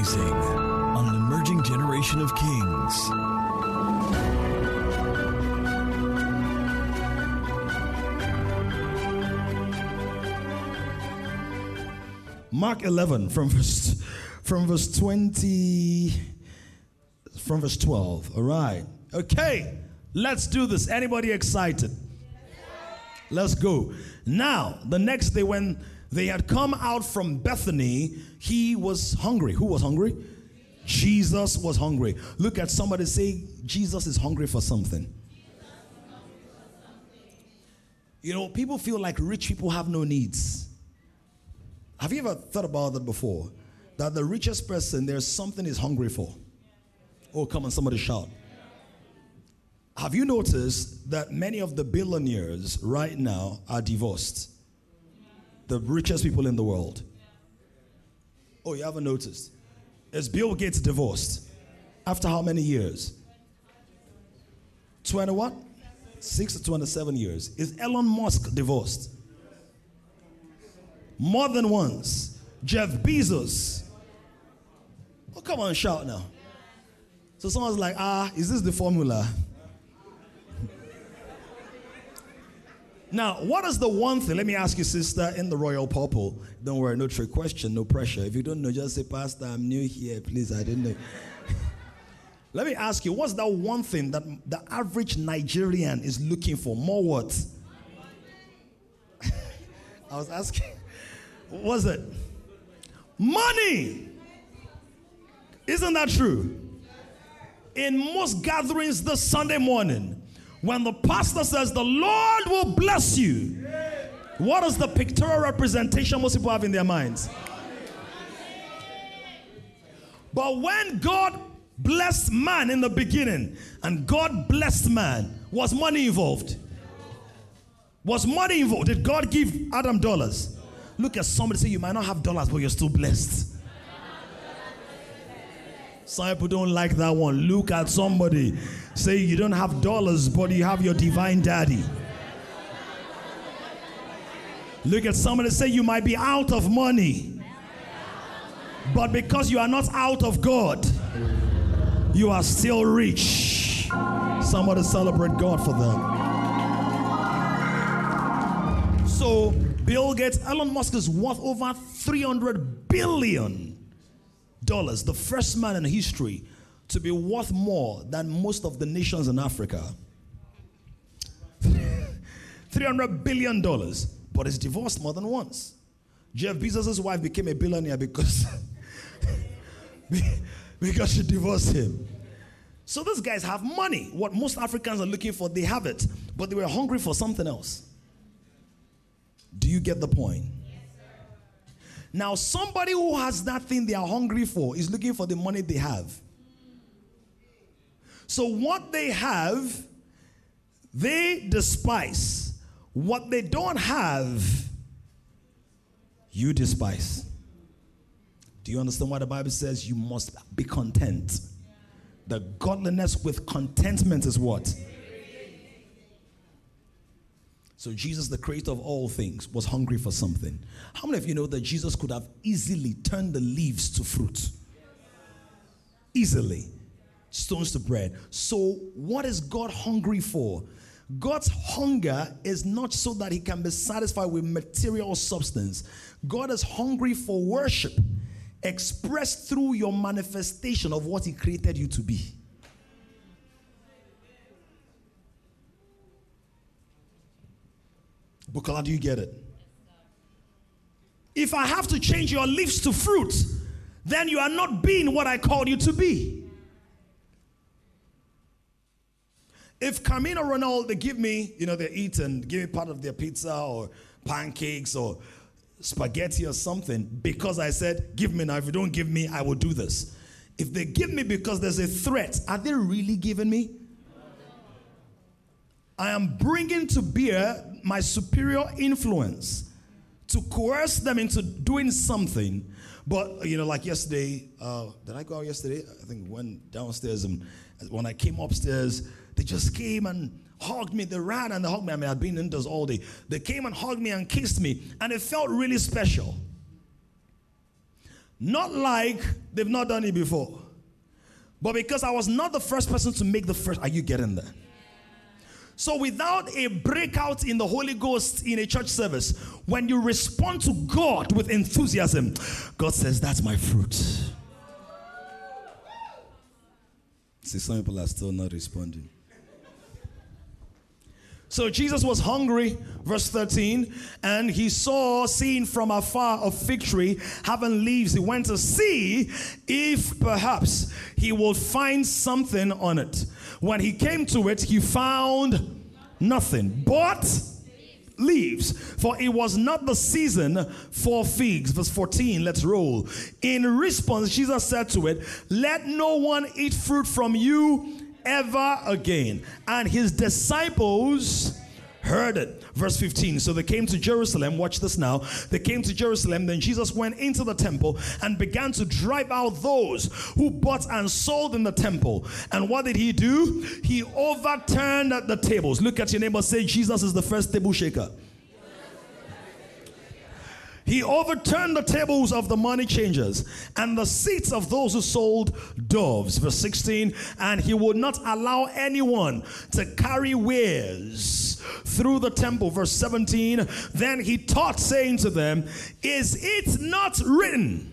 Rising on an emerging generation of kings. Mark 11 from verse from verse 20 from verse 12. All right. Okay. Let's do this. Anybody excited? Let's go. Now, the next day when they had come out from Bethany, he was hungry. Who was hungry? Jesus was hungry. Look at somebody say Jesus is hungry for something. You know, people feel like rich people have no needs. Have you ever thought about that before? That the richest person, there's something he's hungry for. Oh, come on, somebody shout. Have you noticed that many of the billionaires right now are divorced? The richest people in the world. Oh, you haven't noticed? Is Bill Gates divorced? After how many years? 20 what? 6 to 27 years. Is Elon Musk divorced? More than once. Jeff Bezos. Oh, come on, shout now. So someone's like, ah, is this the formula? Now, what is the one thing? Let me ask you, sister, in the royal purple. Don't worry, no trick question, no pressure. If you don't know, just say, Pastor, I'm new here, please. I didn't know. Let me ask you, what's that one thing that the average Nigerian is looking for? More what? I was asking, what was it? Money. Isn't that true? In most gatherings this Sunday morning, when the pastor says, The Lord will bless you, what is the pictorial representation most people have in their minds? But when God blessed man in the beginning and God blessed man, was money involved? Was money involved? Did God give Adam dollars? Look at somebody say, You might not have dollars, but you're still blessed. Some people don't like that one. Look at somebody. Say you don't have dollars, but you have your divine daddy. Look at somebody. Say you might be out of money, but because you are not out of God, you are still rich. Somebody celebrate God for them. So, Bill Gates, Elon Musk is worth over 300 billion dollars, the first man in history to be worth more than most of the nations in Africa. 300 billion dollars, but he's divorced more than once. Jeff Bezos' wife became a billionaire because because she divorced him. So these guys have money. What most Africans are looking for, they have it, but they were hungry for something else. Do you get the point? Now, somebody who has that thing they are hungry for is looking for the money they have. So, what they have, they despise. What they don't have, you despise. Do you understand why the Bible says you must be content? The godliness with contentment is what? So, Jesus, the creator of all things, was hungry for something. How many of you know that Jesus could have easily turned the leaves to fruit? Easily. Stones to bread. So, what is God hungry for? God's hunger is not so that he can be satisfied with material substance. God is hungry for worship expressed through your manifestation of what he created you to be. Bukola, do you get it? If I have to change your leaves to fruit, then you are not being what I called you to be. If Camino Ronaldo they give me, you know, they eat and give me part of their pizza or pancakes or spaghetti or something because I said, give me now. If you don't give me, I will do this. If they give me because there's a threat, are they really giving me? I am bringing to bear my superior influence to coerce them into doing something. But, you know, like yesterday, uh, did I go out yesterday? I think went downstairs, and when I came upstairs, they just came and hugged me. They ran and they hugged me. I mean, I'd been indoors all day. They came and hugged me and kissed me, and it felt really special. Not like they've not done it before, but because I was not the first person to make the first. Are you getting that? So, without a breakout in the Holy Ghost in a church service, when you respond to God with enthusiasm, God says, That's my fruit. See, some people are still not responding. So Jesus was hungry, verse 13, and he saw, seen from afar, a fig tree having leaves. He went to see if perhaps he would find something on it. When he came to it, he found nothing but leaves, for it was not the season for figs. Verse 14, let's roll. In response, Jesus said to it, Let no one eat fruit from you ever again. And his disciples heard it. Verse 15. So they came to Jerusalem. Watch this now. They came to Jerusalem. Then Jesus went into the temple and began to drive out those who bought and sold in the temple. And what did he do? He overturned the tables. Look at your neighbor. Say, Jesus is the first table shaker. He overturned the tables of the money changers and the seats of those who sold doves. Verse 16, and he would not allow anyone to carry wares through the temple. Verse 17, then he taught, saying to them, Is it not written,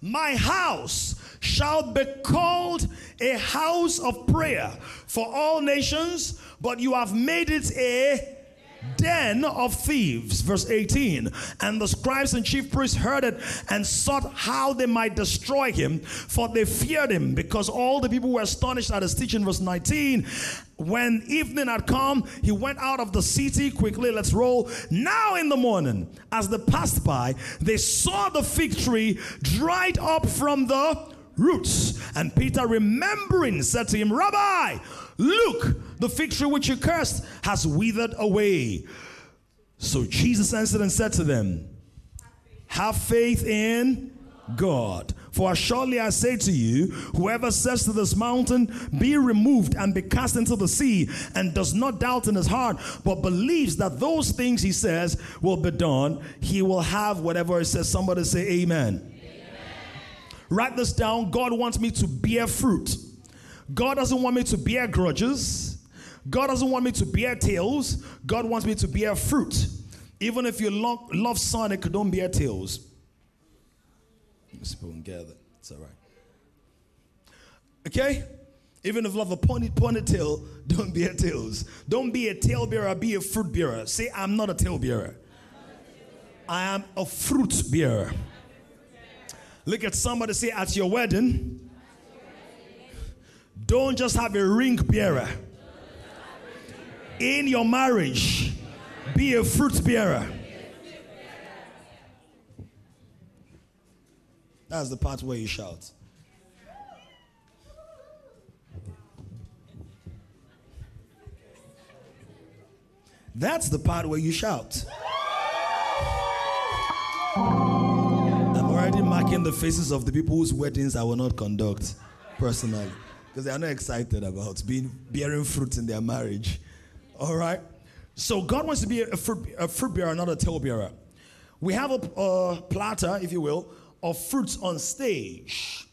My house shall be called a house of prayer for all nations, but you have made it a den of thieves. Verse 18. And the scribes and chief priests heard it and sought how they might destroy him, for they feared him, because all the people were astonished at his teaching. Verse 19. When evening had come, he went out of the city quickly. Let's roll. Now in the morning, as they passed by, they saw the fig tree dried up from the roots. And Peter, remembering, said to him, Rabbi, look, the fig tree which you cursed has withered away. So Jesus answered and said to them, Have faith in God. For surely I say to you, whoever says to this mountain, Be removed and be cast into the sea, and does not doubt in his heart, but believes that those things he says will be done, he will have whatever he says. Somebody say, Amen. Write this down. God wants me to bear fruit. God doesn't want me to bear grudges. God doesn't want me to bear tails. God wants me to bear fruit. Even if you love, love Sonic, don't bear tails. Spoon gather. It's all right. Okay? Even if you love a pony, ponytail, don't bear tails. Don't be a tail bearer, be a fruit bearer. Say, I'm not a tail bearer. I am a fruit bearer. Look at somebody say, at your wedding, don't just have a ring bearer. In your marriage, be a fruit bearer. That's the part where you shout. That's the part where you shout. I'm already marking the faces of the people whose weddings I will not conduct personally because they are not excited about being bearing fruit in their marriage. All right. So God wants to be a fruit, a fruit bearer, not a tail bearer. We have a, a platter, if you will, of fruits on stage.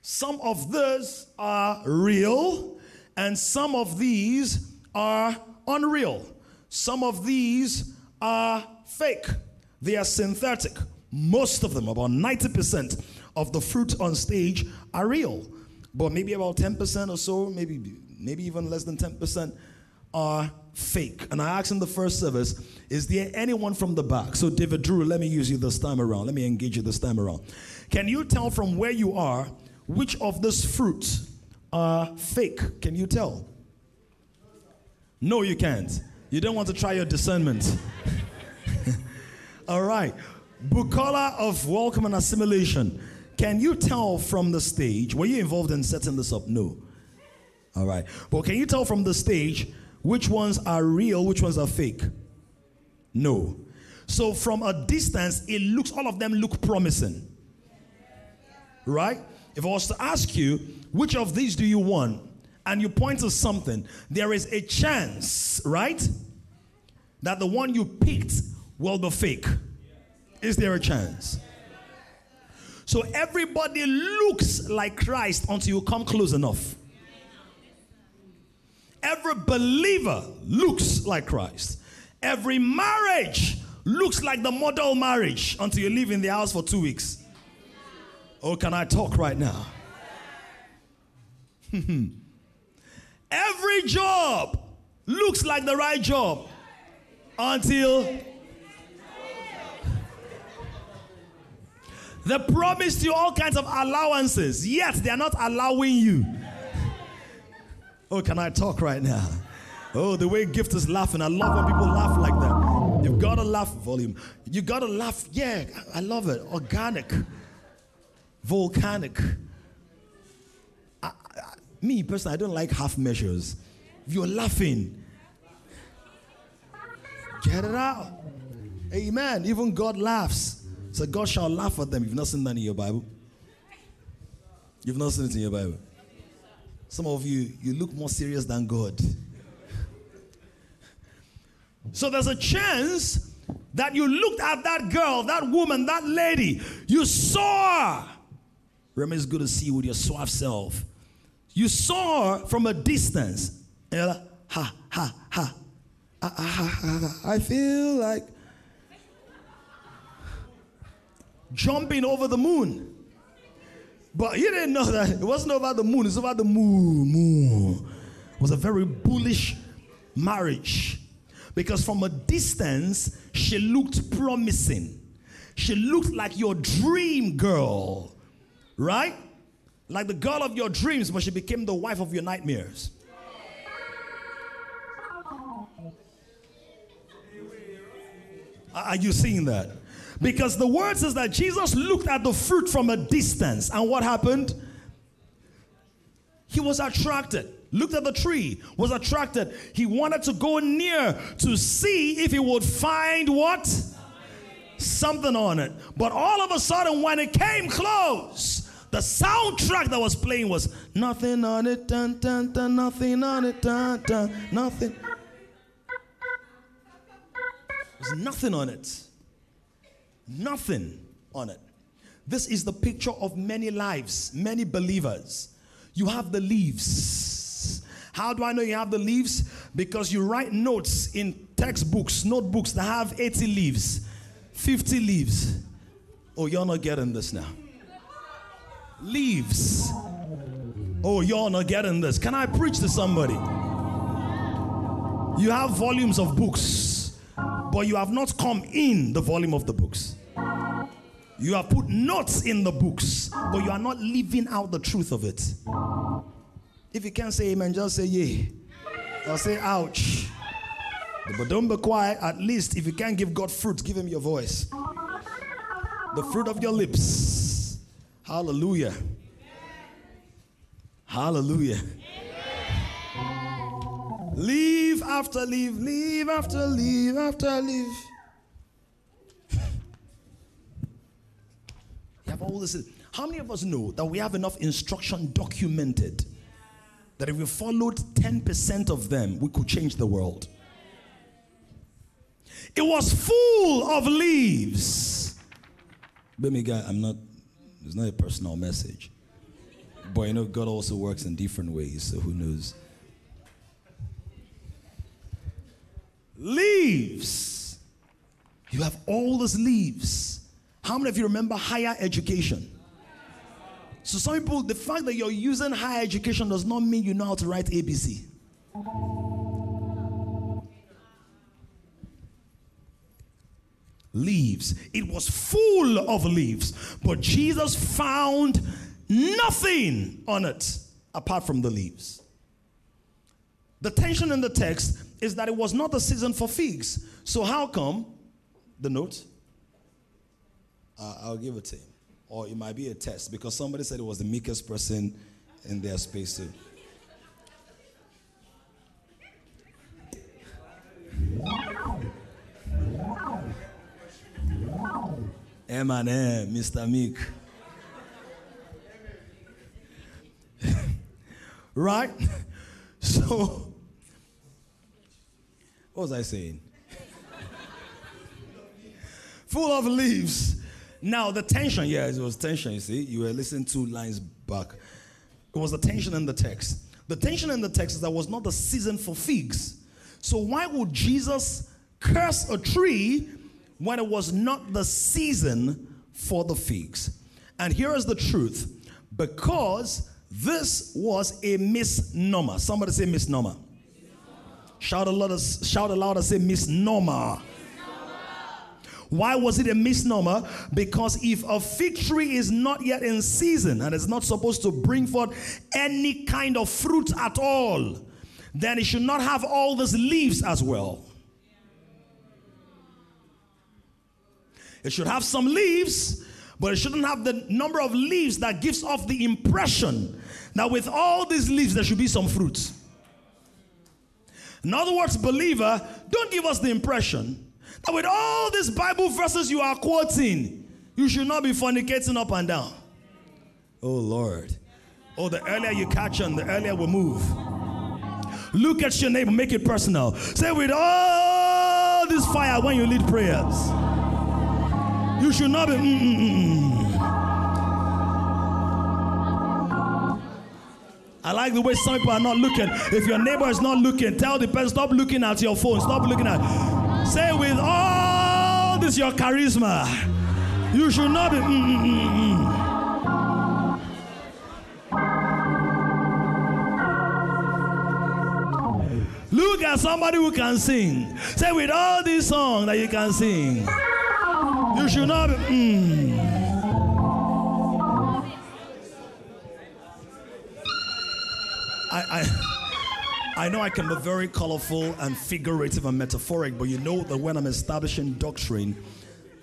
Some of these are real, and some of these are unreal. Some of these are fake. They are synthetic. Most of them, about 90% of the fruit on stage, are real. But maybe about 10% or so, maybe, maybe even less than 10%, are fake. And I asked in the first service, is there anyone from the back? So, David Drew, let me use you this time around. Let me engage you this time around. Can you tell from where you are which of these fruits are fake? Can you tell? No, you can't. You don't want to try your discernment. All right. Bukola of Welcome and Assimilation. Can you tell from the stage? Were you involved in setting this up? No. All right. But can you tell from the stage which ones are real, which ones are fake? No. So from a distance, it looks, all of them look promising. Right? If I was to ask you, which of these do you want? And you point to something, there is a chance, right? That the one you picked will be fake. Is there a chance? So everybody looks like Christ until you come close enough. Every believer looks like Christ. Every marriage looks like the model marriage until you live in the house for two weeks. Oh, can I talk right now? Every job looks like the right job until they promised you all kinds of allowances, yet they are not allowing you. Oh, can I talk right now? Oh, the way gift is laughing. I love when people laugh like that. You've got to laugh volume. You got to laugh. Yeah, I love it. Organic, volcanic. I, I, me personally, I don't like half measures. You're laughing, get it out. Amen. Even God laughs. So God shall laugh at them. You've not seen that in your Bible. You've not seen it in your Bible. Some of you, you look more serious than God. So there's a chance that you looked at that girl, that woman, that lady, you saw her. Remember, it's good to see you with your suave self. You saw her from a distance. And you're like, ha, ha, ha. I, I, I, I feel like jumping over the moon. But you didn't know that it wasn't about the moon, it's about the moon. Moon. It was a very bullish marriage. Because from a distance, she looked promising. She looked like your dream girl, right? Like the girl of your dreams, but she became the wife of your nightmares. Are you seeing that? Because the word says that Jesus looked at the fruit from a distance, and what happened? He was attracted. Looked at the tree, was attracted. He wanted to go near to see if he would find what? Something on it. But all of a sudden, when it came close, the soundtrack that was playing was nothing on it, dun, dun, dun, nothing on it, dun, dun, nothing. There's nothing on it. Nothing on it. This is the picture of many lives, many believers. You have the leaves. How do I know you have the leaves? Because you write notes in textbooks, notebooks that have 80 leaves, 50 leaves. Oh, you're not getting this now. Leaves. Oh, you're not getting this. Can I preach to somebody? You have volumes of books, but you have not come in the volume of the books. You have put notes in the books, but you are not living out the truth of it. If you can't say amen, just say yay. Or say ouch. But don't be quiet. At least if you can't give God fruit, give him your voice. The fruit of your lips. Hallelujah. Hallelujah. Leave after leave, leave after leave after leave. You have all this. How many of us know that we have enough instruction documented that if we followed 10% of them, we could change the world? It was full of leaves. Baby guy, I'm not, it's not a personal message. But you know, God also works in different ways, so who knows? Leaves. You have all those leaves. How many of you remember higher education? So, some people, the fact that you're using higher education does not mean you know how to write ABC. Leaves. It was full of leaves, but Jesus found nothing on it apart from the leaves. The tension in the text is that it was not the season for figs. So, how come the note? Uh, I'll give it to him. Or it might be a test because somebody said it was the meekest person in their space too. M and M, Mr. Meek. right? So, what was I saying? Full of leaves. Now, the tension, yeah, it was tension, you see. You were listening two lines back. It was the tension in the text. The tension in the text is that was not the season for figs. So, why would Jesus curse a tree when it was not the season for the figs? And here is the truth because this was a misnomer. Somebody say misnomer. Shout a aloud, shout aloud and say misnomer. Why was it a misnomer? Because if a fig tree is not yet in season and is not supposed to bring forth any kind of fruit at all, then it should not have all these leaves as well. It should have some leaves, but it shouldn't have the number of leaves that gives off the impression that with all these leaves there should be some fruit. In other words, believer, don't give us the impression that with all these Bible verses you are quoting, you should not be fornicating up and down. Oh Lord. Oh, the earlier you catch on, the earlier we move. Look at your neighbor, make it personal. Say, with all this fire when you lead prayers, you should not be. Mm-mm-mm. I like the way some people are not looking. If your neighbor is not looking, tell the person, stop looking at your phone. Stop looking at. Say, with all this, your charisma, you should not be. Mm-mm-mm. Look at somebody who can sing. Say, with all these songs that you can sing, you should not be. Mm. I, I, I know I can be very colorful and figurative and metaphoric, but you know that when I'm establishing doctrine,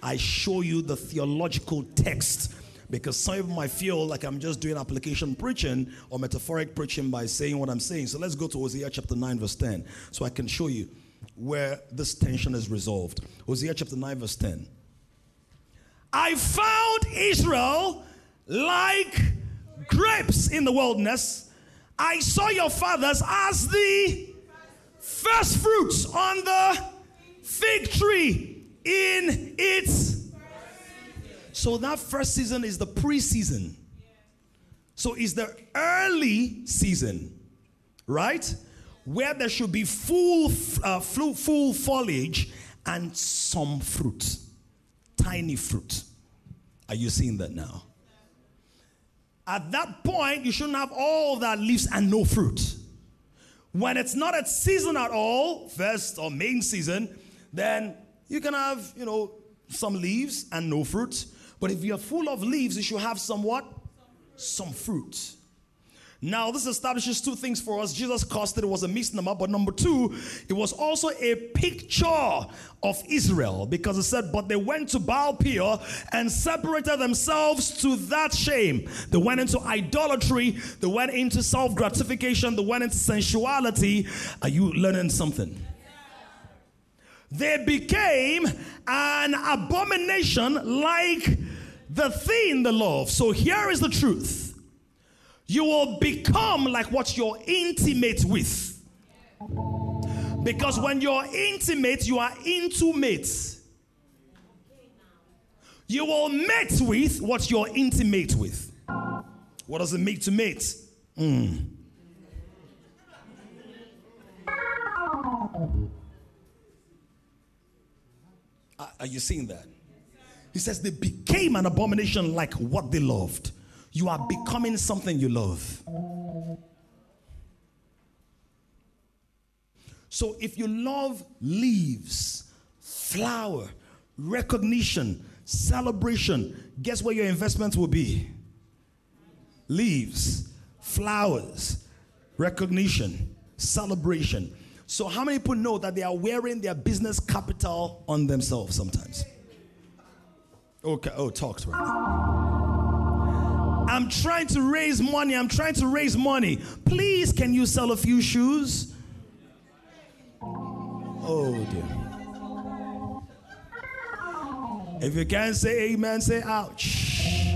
I show you the theological text because some of my feel like I'm just doing application preaching or metaphoric preaching by saying what I'm saying. So let's go to Hosea chapter 9, verse 10, so I can show you where this tension is resolved. Hosea chapter 9, verse 10. I found Israel like grapes in the wilderness. I saw your fathers as the first fruits on the fig tree in its so that first season is the pre-season. So it's the early season, right? Where there should be full, uh, full, full foliage and some fruit, tiny fruit. Are you seeing that now? At that point, you shouldn't have all that leaves and no fruit. When it's not at season at all, first or main season, then you can have, you know, some leaves and no fruit. But if you're full of leaves, you should have somewhat some fruit. Now, this establishes two things for us. Jesus caused it, it was a misnomer, but number two, it was also a picture of Israel because it said, But they went to Baal Peor and separated themselves to that shame. They went into idolatry, they went into self gratification, they went into sensuality. Are you learning something? They became an abomination like the thing the love. So here is the truth. You will become like what you're intimate with. Because when you're intimate, you are intimate. You will mate with what you're intimate with. What does it mean to mate? Mm. Are you seeing that? He says they became an abomination like what they loved. You are becoming something you love. So if you love leaves, flower, recognition, celebration, guess where your investment will be? Leaves, flowers, recognition, celebration. So, how many people know that they are wearing their business capital on themselves sometimes? Okay, oh, talks right. I'm trying to raise money. I'm trying to raise money. Please, can you sell a few shoes? Oh, dear. If you can't say amen, say ouch.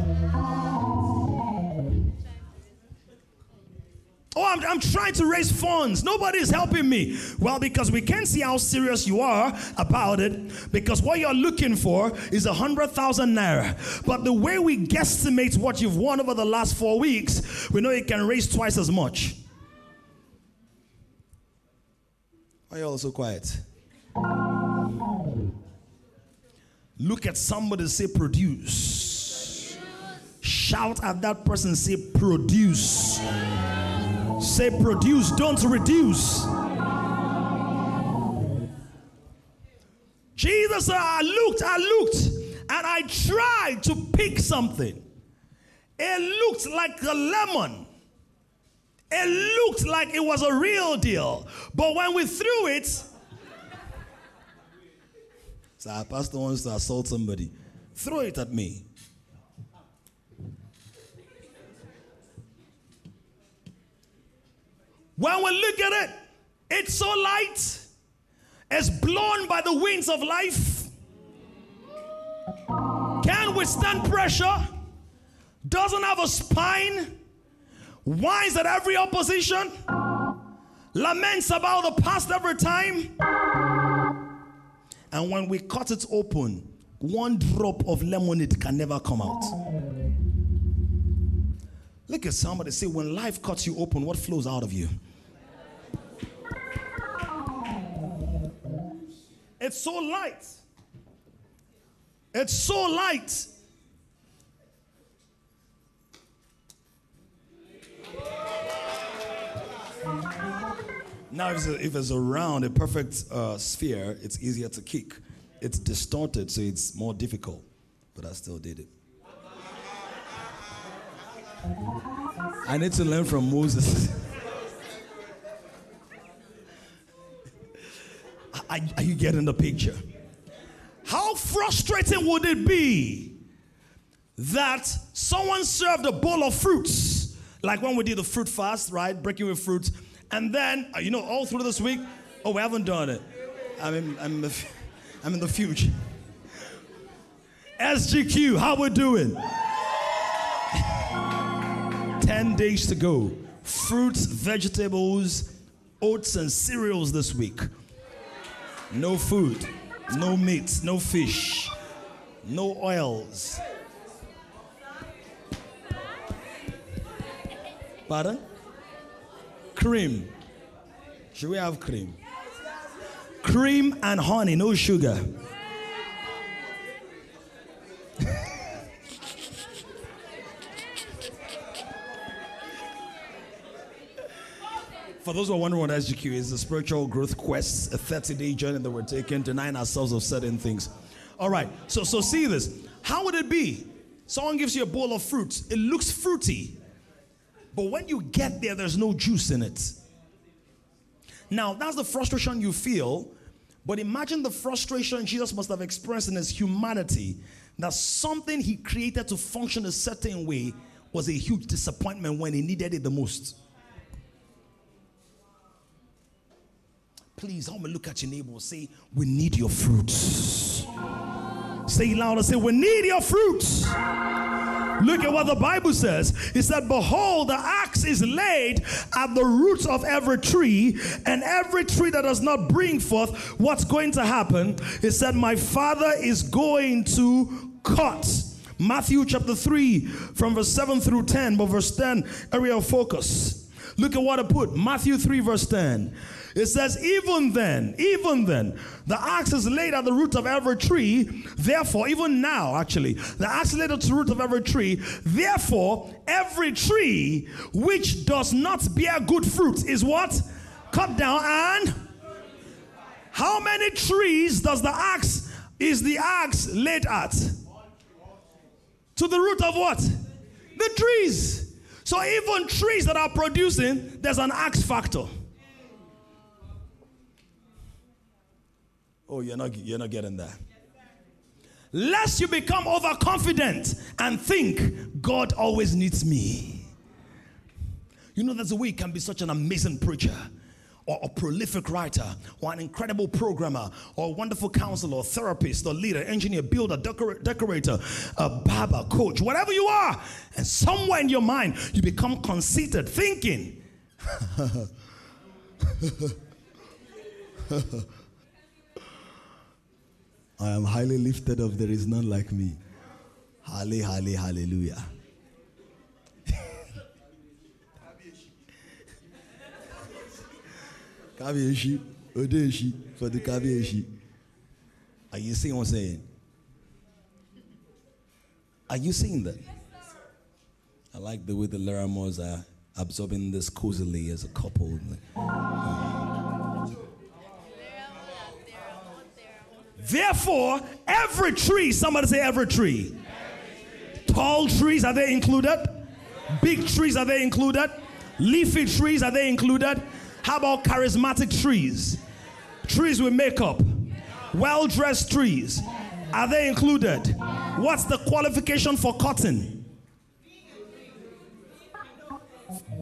Oh, I'm, I'm trying to raise funds. Nobody is helping me. Well, because we can see how serious you are about it, because what you're looking for is a hundred thousand naira. But the way we guesstimate what you've won over the last four weeks, we know you can raise twice as much. Why are you all so quiet? Look at somebody say produce. Shout at that person, say produce. Say produce, don't reduce. Jesus said, I looked, I looked, and I tried to pick something. It looked like a lemon. It looked like it was a real deal. But when we threw it, so our pastor wants to assault somebody. Throw it at me. When we look at it, it's so light, it's blown by the winds of life, can withstand pressure, doesn't have a spine, whines at every opposition, laments about the past every time. And when we cut it open, one drop of lemonade can never come out. Look at somebody say, when life cuts you open, what flows out of you? It's so light. It's so light. Now, if it's, a, if it's around a perfect uh, sphere, it's easier to kick. It's distorted, so it's more difficult. But I still did it. I need to learn from Moses. Are, are you getting the picture? How frustrating would it be that someone served a bowl of fruits, like when we did the fruit fast, right? Breaking with fruits, and then, uh, you know, all through this week, oh, we haven't done it. I'm in, I'm in, the, I'm in the future. SGQ, how we doing? 10 days to go. Fruits, vegetables, oats, and cereals this week. No food, no meat, no fish, no oils. Pardon? Cream. Should we have cream? Cream and honey, no sugar. For those who are wondering what SGQ is, the spiritual growth quest, a 30 day journey that we're taking, denying ourselves of certain things. All right, so so see this. How would it be? Someone gives you a bowl of fruit. It looks fruity, but when you get there, there's no juice in it. Now, that's the frustration you feel, but imagine the frustration Jesus must have experienced in his humanity that something he created to function a certain way was a huge disappointment when he needed it the most. Please help me look at your neighbor. Say, We need your fruits. Say louder. Say, We need your fruits. Look at what the Bible says. It said, Behold, the axe is laid at the roots of every tree, and every tree that does not bring forth, what's going to happen? It said, My father is going to cut. Matthew chapter 3, from verse 7 through 10, but verse 10, area of focus. Look at what I put. Matthew 3, verse 10. It says, Even then, even then, the axe is laid at the root of every tree. Therefore, even now, actually, the axe is laid at the root of every tree. Therefore, every tree which does not bear good fruit is what? Cut down and. How many trees does the axe, is the axe laid at? To the root of what? The trees. So even trees that are producing, there's an axe factor. Oh, you're not, you're not getting that. Lest you become overconfident and think God always needs me. You know, there's a way you can be such an amazing preacher, or a prolific writer, or an incredible programmer, or a wonderful counselor, or therapist, or leader, engineer, builder, decor- decorator, a barber, coach, whatever you are. And somewhere in your mind, you become conceited, thinking, I am highly lifted up, there is none like me. Halle, halle, hallelujah. Kabieshi, Odeshi, for the Kabieshi. Are you seeing what I'm saying? Are you seeing that? I like the way the Laramores are absorbing this cozily as a couple. Therefore, every tree, somebody say every tree. Tall trees, are they included? Big trees, are they included? Leafy trees, are they included? How about charismatic trees? Trees with makeup. Well dressed trees. Are they included? What's the qualification for cotton?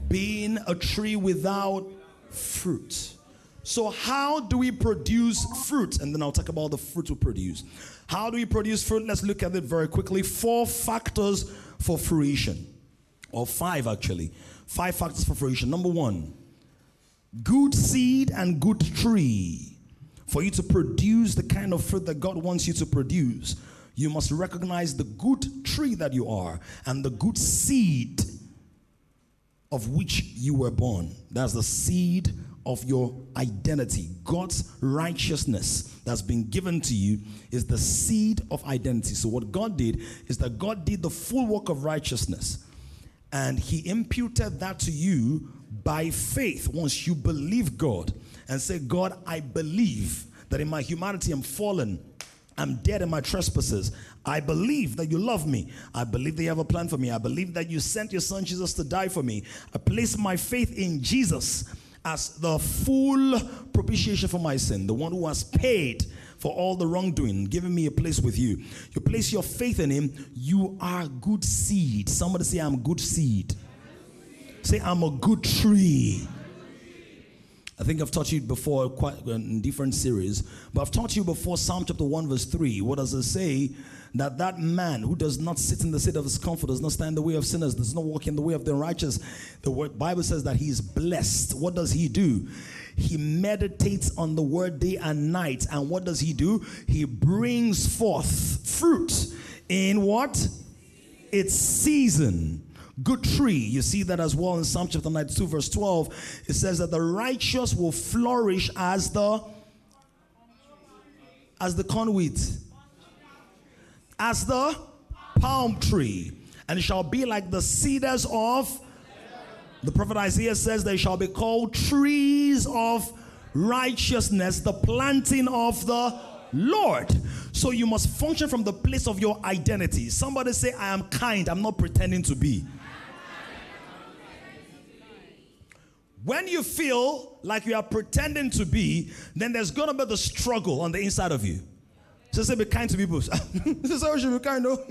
Being a tree without fruit. So, how do we produce fruit? And then I'll talk about the fruit we produce. How do we produce fruit? Let's look at it very quickly. Four factors for fruition, or five actually. Five factors for fruition. Number one, good seed and good tree. For you to produce the kind of fruit that God wants you to produce, you must recognize the good tree that you are and the good seed of which you were born. That's the seed of your identity. God's righteousness that's been given to you is the seed of identity. So, what God did is that God did the full work of righteousness and He imputed that to you by faith once you believe God and say, God, I believe that in my humanity I'm fallen. I'm dead in my trespasses. I believe that you love me. I believe that you have a plan for me. I believe that you sent your son Jesus to die for me. I place my faith in Jesus as the full propitiation for my sin, the one who has paid for all the wrongdoing, giving me a place with you. You place your faith in him, you are good seed. Somebody say, I'm good seed. Say, I'm a good tree. I think I've taught you before quite in different series, but I've taught you before Psalm chapter 1 verse 3. What does it say? that that man who does not sit in the seat of his comfort, does not stand in the way of sinners, does not walk in the way of the righteous, the word, Bible says that he is blessed. What does he do? He meditates on the word day and night. And what does he do? He brings forth fruit in what? Its season good tree. You see that as well in Psalm chapter 92, verse 12. It says that the righteous will flourish as the as the conduit as the palm tree, and it shall be like the cedars of the prophet Isaiah says they shall be called trees of righteousness, the planting of the Lord. So you must function from the place of your identity. Somebody say, I am kind, I'm not pretending to be. When you feel like you are pretending to be, then there's gonna be the struggle on the inside of you. So say be kind to people. this is how you should be kind, though.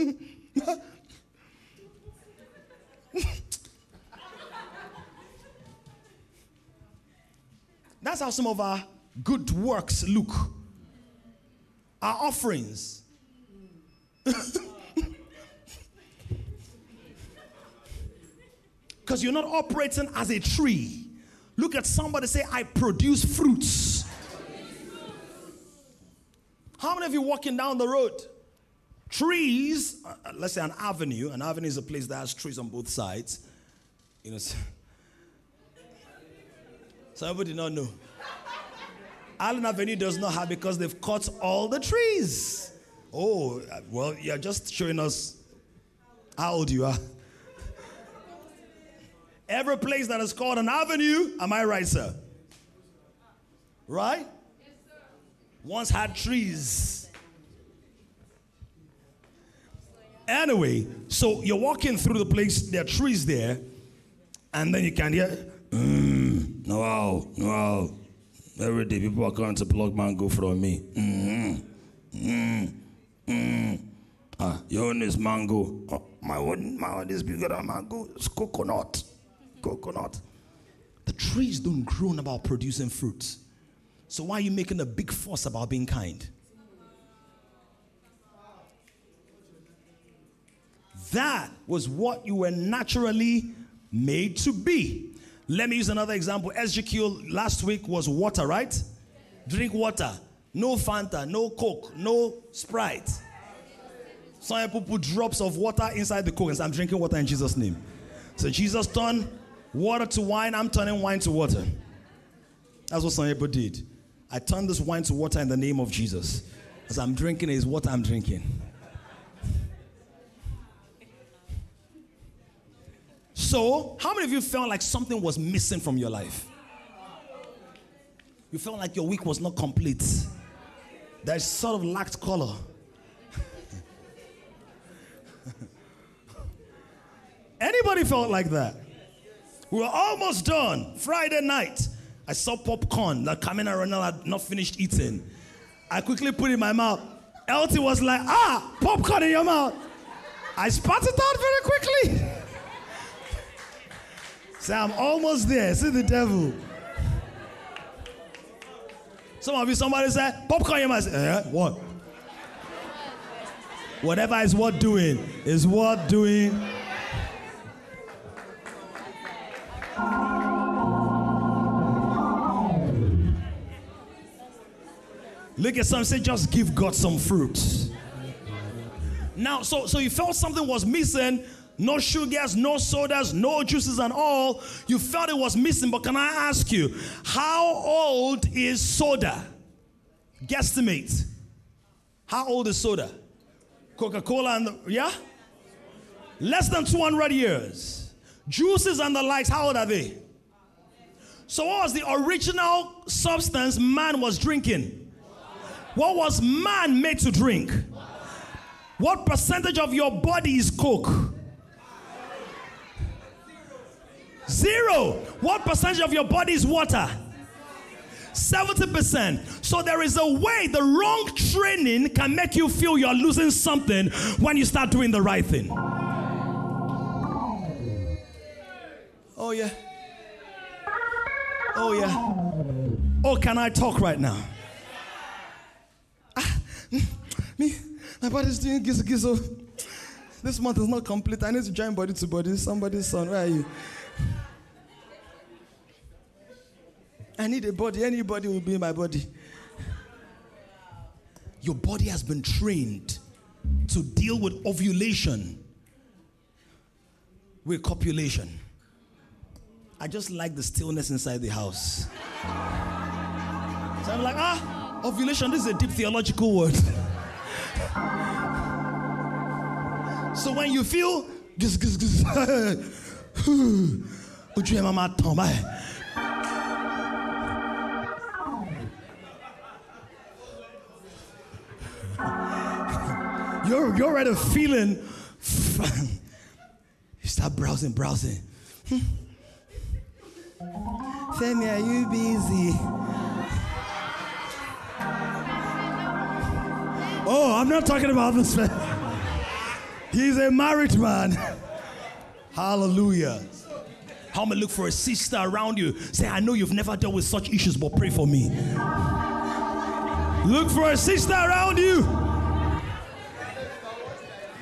That's how some of our good works look. Our offerings. Because you're not operating as a tree. Look at somebody say, I produce fruits. How many of you walking down the road? Trees, uh, uh, let's say an avenue. An avenue is a place that has trees on both sides. You know, somebody did not know. Allen Avenue does not have because they've cut all the trees. Oh, uh, well, you're just showing us how old you are. Every place that is called an avenue, am I right, sir? Right? Yes, sir. Once had trees. Anyway, so you're walking through the place, there are trees there, and then you can hear, mm, no, no. Every day people are coming to plug mango from me. Mm-hmm. Mm, mm. Ah, your own is mango. Oh, my own, my own is bigger than mango. It's coconut. Coconut. The trees don't grow about producing fruits. So why are you making a big fuss about being kind? That was what you were naturally made to be. Let me use another example. SGQ last week was water, right? Drink water. No Fanta, no Coke, no Sprite. Some people put drops of water inside the Coke and say, I'm drinking water in Jesus' name. So Jesus turned water to wine, I'm turning wine to water. That's what some people did. I turned this wine to water in the name of Jesus. As I'm drinking is what I'm drinking. So, how many of you felt like something was missing from your life? You felt like your week was not complete. That sort of lacked color. Anybody felt like that? We were almost done. Friday night, I saw popcorn that Camina Ronell had not finished eating. I quickly put it in my mouth. LT was like, ah, popcorn in your mouth. I spat it out very quickly. Say, I'm almost there. See the devil. Some of you, somebody said, popcorn in your mouth. Eh, what? Whatever is worth doing is worth doing. Look at some say, just give God some fruit. Now, so so you felt something was missing, no sugars, no sodas, no juices, and all. You felt it was missing, but can I ask you, how old is soda? Guesstimate. How old is soda? Coca-Cola and the, yeah? Less than 200 years. Juices and the likes, how old are they? So what was the original substance man was drinking? What was man made to drink? What percentage of your body is coke? Zero. What percentage of your body is water? 70%. So there is a way the wrong training can make you feel you're losing something when you start doing the right thing. Oh, yeah. Oh, yeah. Oh, can I talk right now? Ah, me, my body's doing gizzle gizzle. This month is not complete. I need to join body to body. Somebody's son, where are you? I need a body. Anybody will be my body. Your body has been trained to deal with ovulation, with copulation. I just like the stillness inside the house. So I'm like, ah, ovulation, this is a deep theological word. so when you feel, you're, you're already feeling, you start browsing, browsing. Femi, are you busy? Oh, I'm not talking about this man. He's a married man. Hallelujah. How may look for a sister around you? Say, I know you've never dealt with such issues, but pray for me. Look for a sister around you.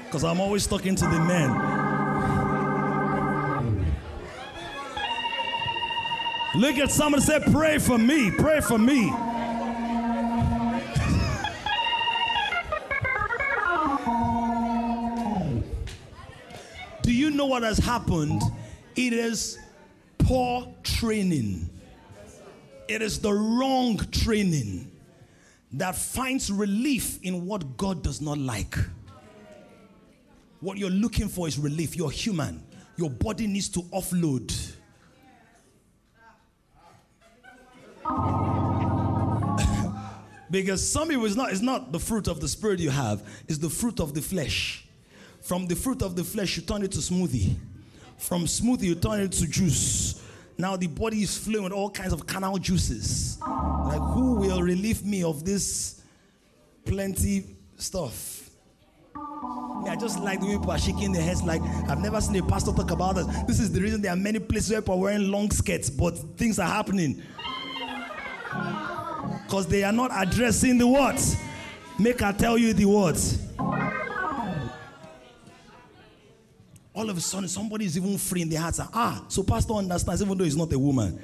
Because I'm always talking to the men. Look at someone and say, Pray for me, pray for me. Do you know what has happened? It is poor training, it is the wrong training that finds relief in what God does not like. What you're looking for is relief. You're human, your body needs to offload. because some people it's not, it's not the fruit of the spirit you have, it's the fruit of the flesh. From the fruit of the flesh, you turn it to smoothie. From smoothie, you turn it to juice. Now the body is flowing with all kinds of canal juices. Like, who will relieve me of this plenty stuff? I just like the way people are shaking their heads like I've never seen a pastor talk about this. This is the reason there are many places where people are wearing long skirts, but things are happening. Because they are not addressing the words. Make I tell you the words. All all of a sudden somebody is even free in their hearts. Ah, so pastor understands even though he's not a woman.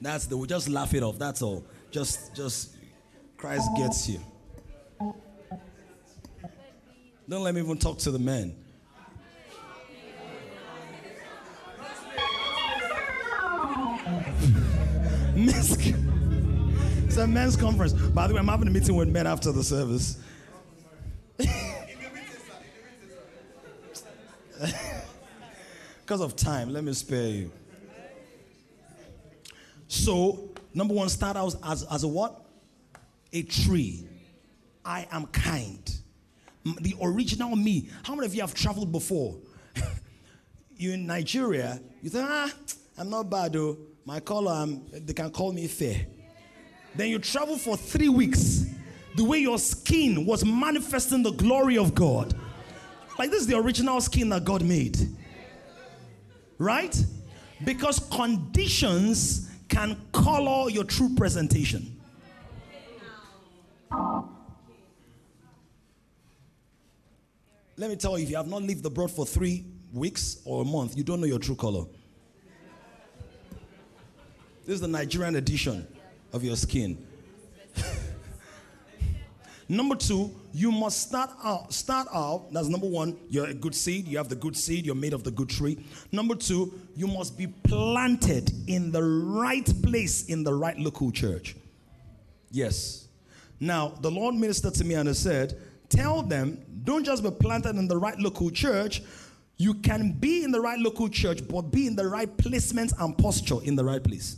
That's the we just laugh it off. That's all. Just just Christ gets you. Don't let me even talk to the men. it's a men's conference. By the way, I'm having a meeting with men after the service. Because of time, let me spare you. So, number one, start out as, as a what? A tree. I am kind. The original me. How many of you have traveled before? you in Nigeria, you think, ah, I'm not bad though. My color, I'm, they can call me fair. Then you travel for three weeks. The way your skin was manifesting the glory of God. Like this is the original skin that God made. Right? Because conditions can color your true presentation. Let me tell you, if you have not lived abroad for three weeks or a month, you don't know your true color. This is the Nigerian edition of your skin. number two, you must start out. Start out. That's number one. You're a good seed. You have the good seed. You're made of the good tree. Number two, you must be planted in the right place in the right local church. Yes. Now the Lord ministered to me and said, "Tell them, don't just be planted in the right local church." You can be in the right local church, but be in the right placement and posture in the right place.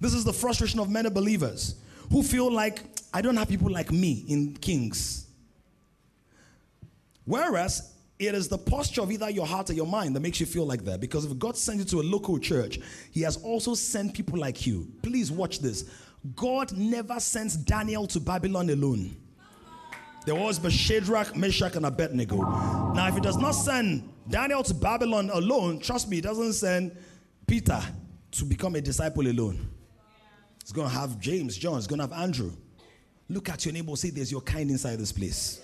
This is the frustration of many believers who feel like I don't have people like me in Kings. Whereas it is the posture of either your heart or your mind that makes you feel like that. Because if God sent you to a local church, He has also sent people like you. Please watch this. God never sends Daniel to Babylon alone. There was but Shadrach, Meshach, and Abednego. Now, if He does not send Daniel to Babylon alone, trust me, He doesn't send Peter to become a disciple alone. He's going to have James, John, he's going to have Andrew. Look at your neighbor, say, There's your kind inside this place.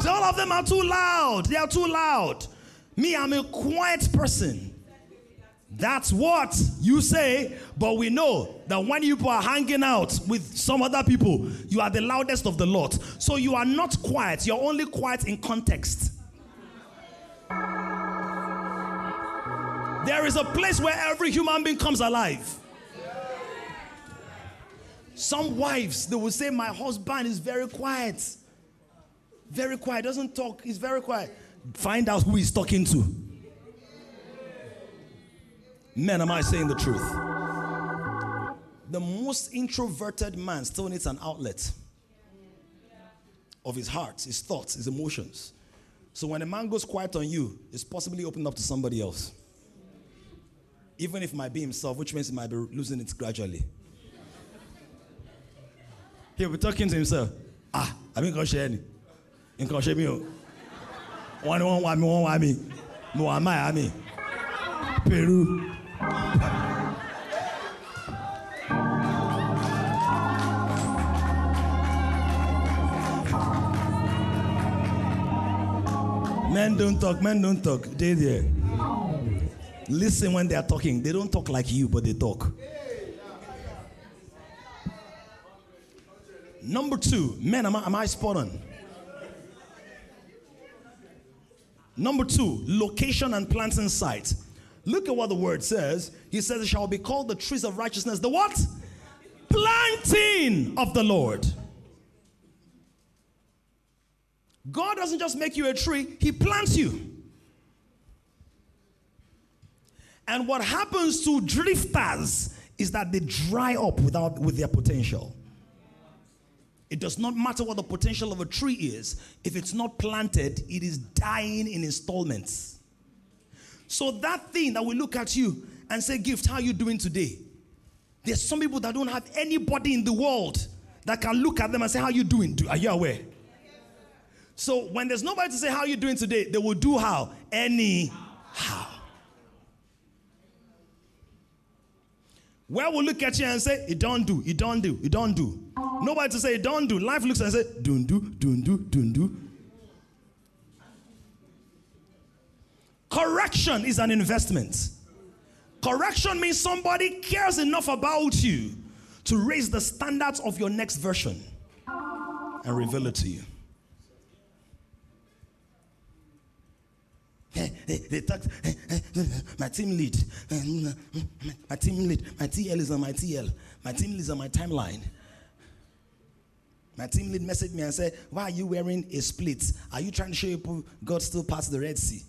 So all of them are too loud. They are too loud. Me, I'm a quiet person. That's what you say, but we know that when you are hanging out with some other people, you are the loudest of the lot. So you are not quiet, you're only quiet in context. There is a place where every human being comes alive. Some wives, they will say, My husband is very quiet. Very quiet, doesn't talk, he's very quiet. Find out who he's talking to. Men, am I saying the truth? The most introverted man still needs an outlet of his heart, his thoughts, his emotions. So when a man goes quiet on you, it's possibly opened up to somebody else even if it might be himself, which means he might be losing it gradually. He'll be talking to himself. Ah, I mean, go share any. In go share me. One, one, one, one, one, me. No, am I. Peru. Men don't talk, men don't talk. They there. Listen when they are talking. They don't talk like you, but they talk. Number two, men, am I, am I spot on? Number two, location and planting site. Look at what the word says. He says, It shall be called the trees of righteousness. The what? Planting of the Lord. God doesn't just make you a tree, He plants you. And what happens to drifters is that they dry up without with their potential. It does not matter what the potential of a tree is. If it's not planted, it is dying in installments. So that thing that will look at you and say, "Gift, how are you doing today?" There's some people that don't have anybody in the world that can look at them and say, "How are you doing?" Are you aware? So when there's nobody to say, "How are you doing today?" They will do how? Anyhow. Where will look at you and say, it don't do, it don't do, it don't do. Nobody to say it don't do. Life looks and say, don't do, don't do, don't do. Correction is an investment. Correction means somebody cares enough about you to raise the standards of your next version and reveal it to you. Eh, eh, eh, they talk, my team lead, my team lead, my TL is on my TL, my team lead is on my timeline. My team lead messaged me and said, Why are you wearing a split? Are you trying to show people God still passed the Red Sea?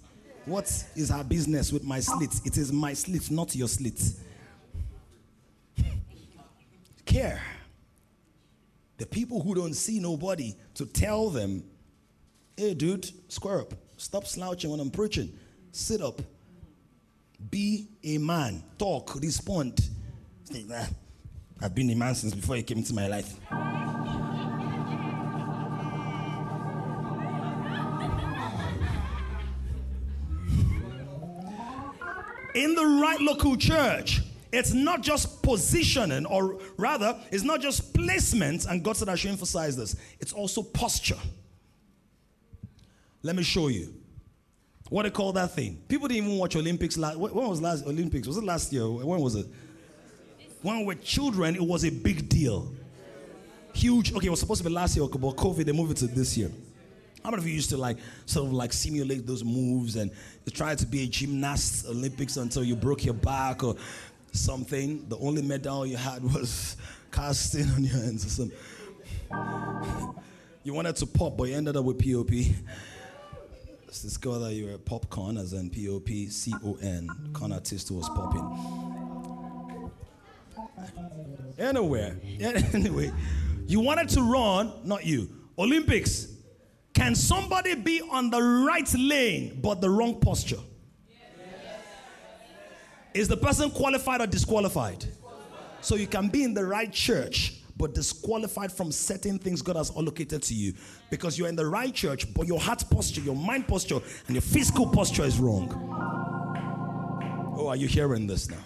What is our business with my slit? It is my slit, not your slit. Care. The people who don't see nobody to tell them, hey, dude, square up. Stop slouching when I'm preaching. Sit up. Be a man. Talk. Respond. I've been a man since before you came into my life. In the right local church, it's not just positioning, or rather, it's not just placement, and God said I should emphasize this, it's also posture. Let me show you. What they call that thing? People didn't even watch Olympics last. When was last Olympics? Was it last year? When was it? When we were children, it was a big deal. Huge. Okay, it was supposed to be last year, but COVID, they moved it to this year. How many of you used to like sort of like simulate those moves and try to be a gymnast Olympics until you broke your back or something? The only medal you had was casting on your hands or something. You wanted to pop, but you ended up with POP. Let's discover that you were popcorn, as in P O P C O N. Con artist who was popping. Anywhere, anyway, you wanted to run, not you. Olympics. Can somebody be on the right lane but the wrong posture? Is the person qualified or disqualified? So you can be in the right church but disqualified from certain things God has allocated to you because you're in the right church, but your heart posture, your mind posture, and your physical posture is wrong. Oh, are you hearing this now?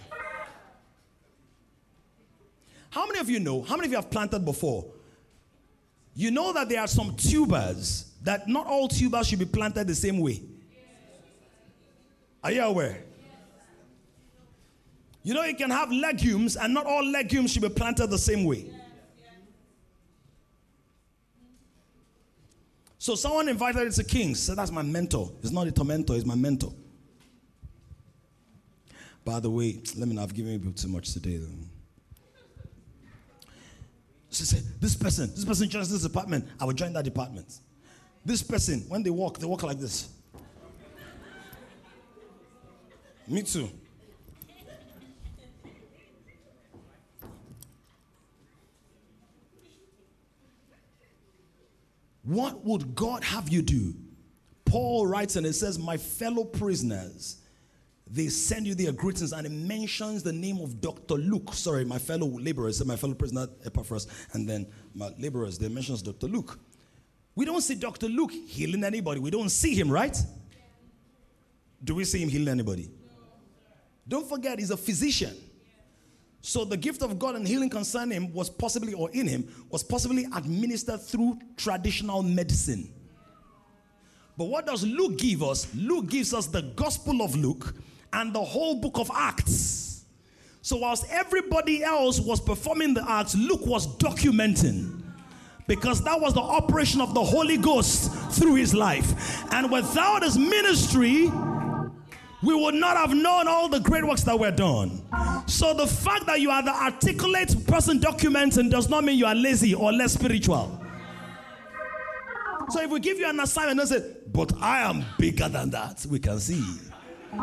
How many of you know? How many of you have planted before? You know that there are some tubers that not all tubers should be planted the same way. Are you aware? You know, you can have legumes, and not all legumes should be planted the same way. So someone invited me to Kings. Said that's my mentor. It's not a tormentor, it's my mentor. By the way, let me know, I've given you too much today. She said, This person, this person joins this department. I will join that department. This person, when they walk, they walk like this. Me too. What would God have you do? Paul writes and it says, My fellow prisoners, they send you their greetings, and it mentions the name of Dr. Luke. Sorry, my fellow laborers, my fellow prisoner Epaphras, and then my laborers, they mentions Dr. Luke. We don't see Dr. Luke healing anybody. We don't see him, right? Do we see him healing anybody? Don't forget, he's a physician. So the gift of God and healing concerning him was possibly, or in him, was possibly administered through traditional medicine. But what does Luke give us? Luke gives us the Gospel of Luke and the whole book of Acts. So, whilst everybody else was performing the acts, Luke was documenting because that was the operation of the Holy Ghost through his life. And without his ministry, we would not have known all the great works that were done. So the fact that you are the articulate person documenting does not mean you are lazy or less spiritual. So if we give you an assignment and say, but I am bigger than that, we can see.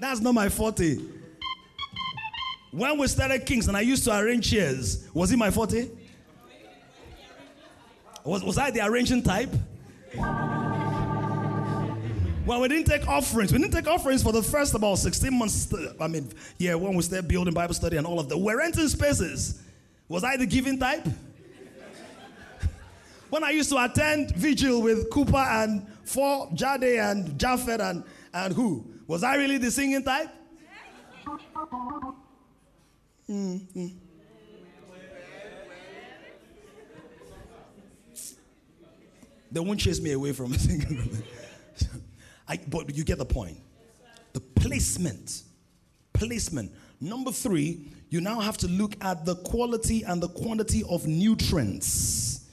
That's not my forte. When we started Kings and I used to arrange chairs, was it my forte? Was, was I the arranging type? Well, we didn't take offerings. We didn't take offerings for the first about 16 months. I mean, yeah, when we started building Bible study and all of that. We're renting spaces. Was I the giving type? when I used to attend vigil with Cooper and for Jade and Japheth and, and who? Was I really the singing type? Mm-hmm. They won't chase me away from singing. I, but you get the point. The placement. Placement. Number three, you now have to look at the quality and the quantity of nutrients.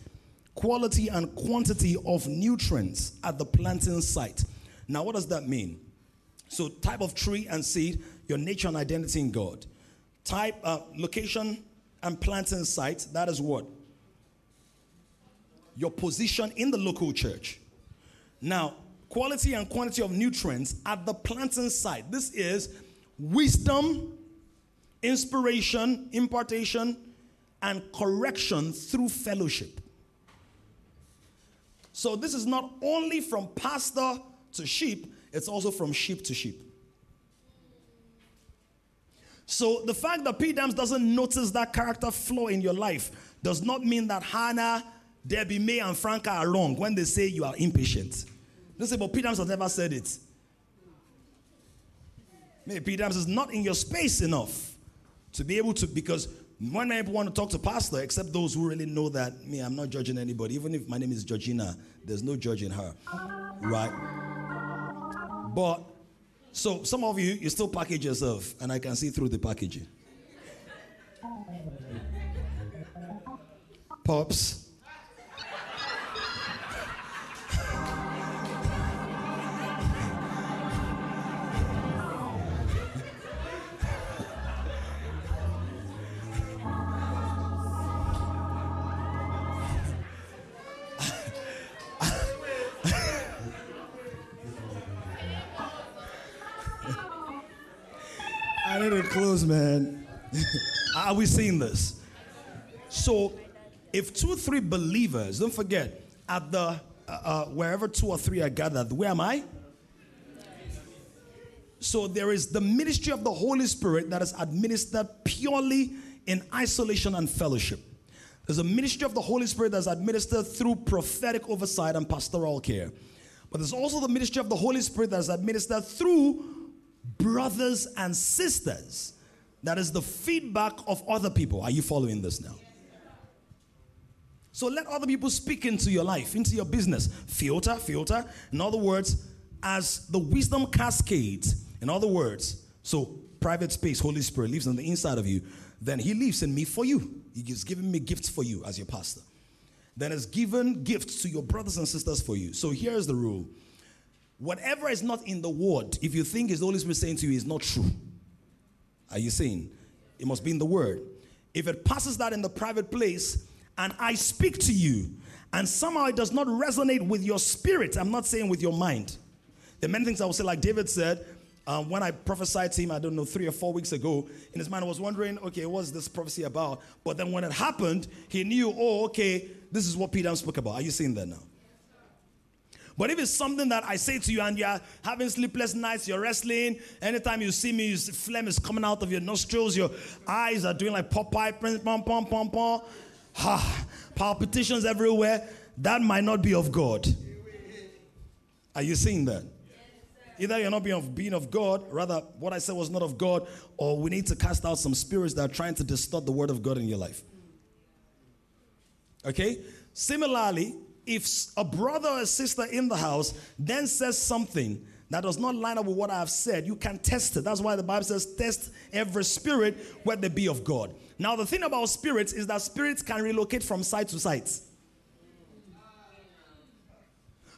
Quality and quantity of nutrients at the planting site. Now, what does that mean? So, type of tree and seed, your nature and identity in God. Type, uh, location and planting site, that is what? Your position in the local church. Now, quality and quantity of nutrients at the planting site. This is wisdom, inspiration, impartation, and correction through fellowship. So this is not only from pastor to sheep, it's also from sheep to sheep. So the fact that P. Dams doesn't notice that character flaw in your life does not mean that Hannah, Debbie, May, and Franca are wrong when they say you are impatient. They say, but P. Dams has never said it. Maybe P. Dams is not in your space enough to be able to, because when people want to talk to pastor, except those who really know that me, I'm not judging anybody. Even if my name is Georgina, there's no judging her, right? But so some of you, you still package yourself, and I can see through the packaging. Pops. I close, man. Are we seeing this? So, if two or three believers, don't forget, at the uh, uh, wherever two or three are gathered, where am I? So there is the ministry of the Holy Spirit that is administered purely in isolation and fellowship. There's a ministry of the Holy Spirit that's administered through prophetic oversight and pastoral care. But there's also the ministry of the Holy Spirit that's administered through brothers and sisters. That is the feedback of other people. Are you following this now? So let other people speak into your life, into your business. Filter, filter. In other words, as the wisdom cascades, in other words, so private space, Holy Spirit lives on the inside of you, then He lives in me for you. He is giving me gifts for you as your pastor. Then has given gifts to your brothers and sisters for you. So here's the rule. Whatever is not in the word, if you think is the Holy Spirit saying to you is not true, are you saying? It must be in the word. If it passes that in the private place, and I speak to you, and somehow it does not resonate with your spirit, I'm not saying with your mind. There are many things I will say, like David said, um, when I prophesied to him, I don't know, three or four weeks ago, in his mind, I was wondering, okay, what's this prophecy about? But then when it happened, he knew, oh, okay, this is what Peter spoke about. Are you seeing that now? But if it's something that I say to you and you're having sleepless nights, you're wrestling, anytime you see me, you see phlegm is coming out of your nostrils, your eyes are doing like Popeye, pom, pom, pom, pom, ha, palpitations everywhere, that might not be of God. Are you seeing that? Either you're not being of, being of God, rather, what I said was not of God, or we need to cast out some spirits that are trying to distort the word of God in your life. Okay? Similarly, if a brother or a sister in the house then says something that does not line up with what I have said, you can test it. That's why the Bible says, test every spirit whether be of God. Now, the thing about spirits is that spirits can relocate from site to site.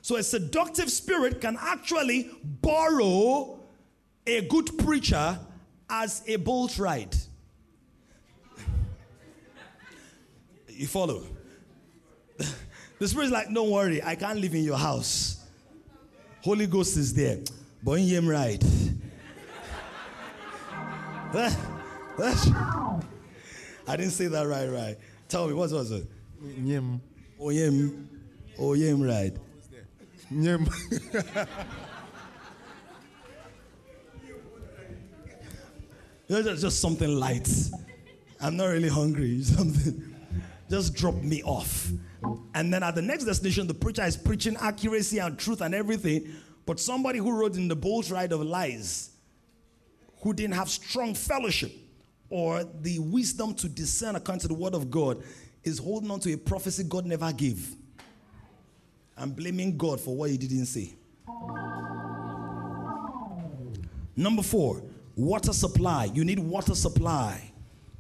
So, a seductive spirit can actually borrow a good preacher as a bolt ride. You follow? The spirit's like, don't worry, I can't live in your house. Holy Ghost is there. But in him right. I didn't say that right, right. Tell me, what was it? Nyem. Oh, him. Oh, right. Nyem. Just, just something light. I'm not really hungry. Something. just drop me off. And then at the next destination, the preacher is preaching accuracy and truth and everything. But somebody who rode in the boat ride of lies, who didn't have strong fellowship or the wisdom to discern according to the word of God, is holding on to a prophecy God never gave and blaming God for what he didn't say. Number four, water supply. You need water supply.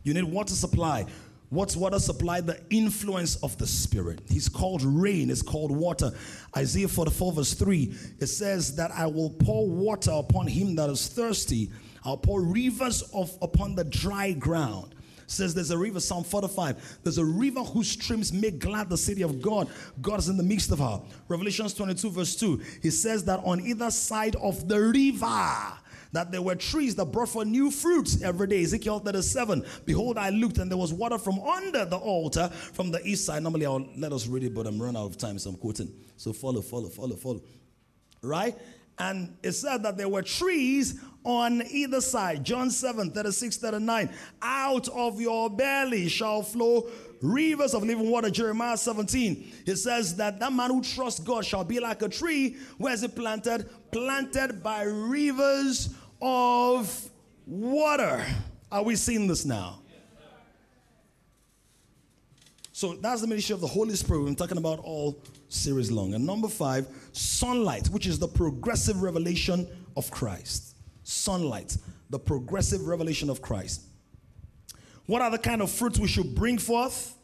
You need water supply. What's water supply? The influence of the Spirit. He's called rain, it's called water. Isaiah 44, verse 3, it says that I will pour water upon him that is thirsty. I'll pour rivers of upon the dry ground says there's a river, Psalm 45. There's a river whose streams make glad the city of God. God is in the midst of her. Revelations 22, verse 2. He says that on either side of the river, that there were trees that brought forth new fruits every day. Ezekiel 37. Behold, I looked, and there was water from under the altar from the east side. Normally, I'll let us read it, but I'm running out of time, so I'm quoting. So follow, follow, follow, follow. Right? And it said that there were trees on either side. John 7 36, 39. Out of your belly shall flow rivers of living water. Jeremiah 17. It says that that man who trusts God shall be like a tree. Where is it planted? Planted by rivers of water. Are we seeing this now? So that's the ministry of the Holy Spirit. We're talking about all series long. And number five, sunlight, which is the progressive revelation of Christ. Sunlight, the progressive revelation of Christ. What are the kind of fruits we should bring forth?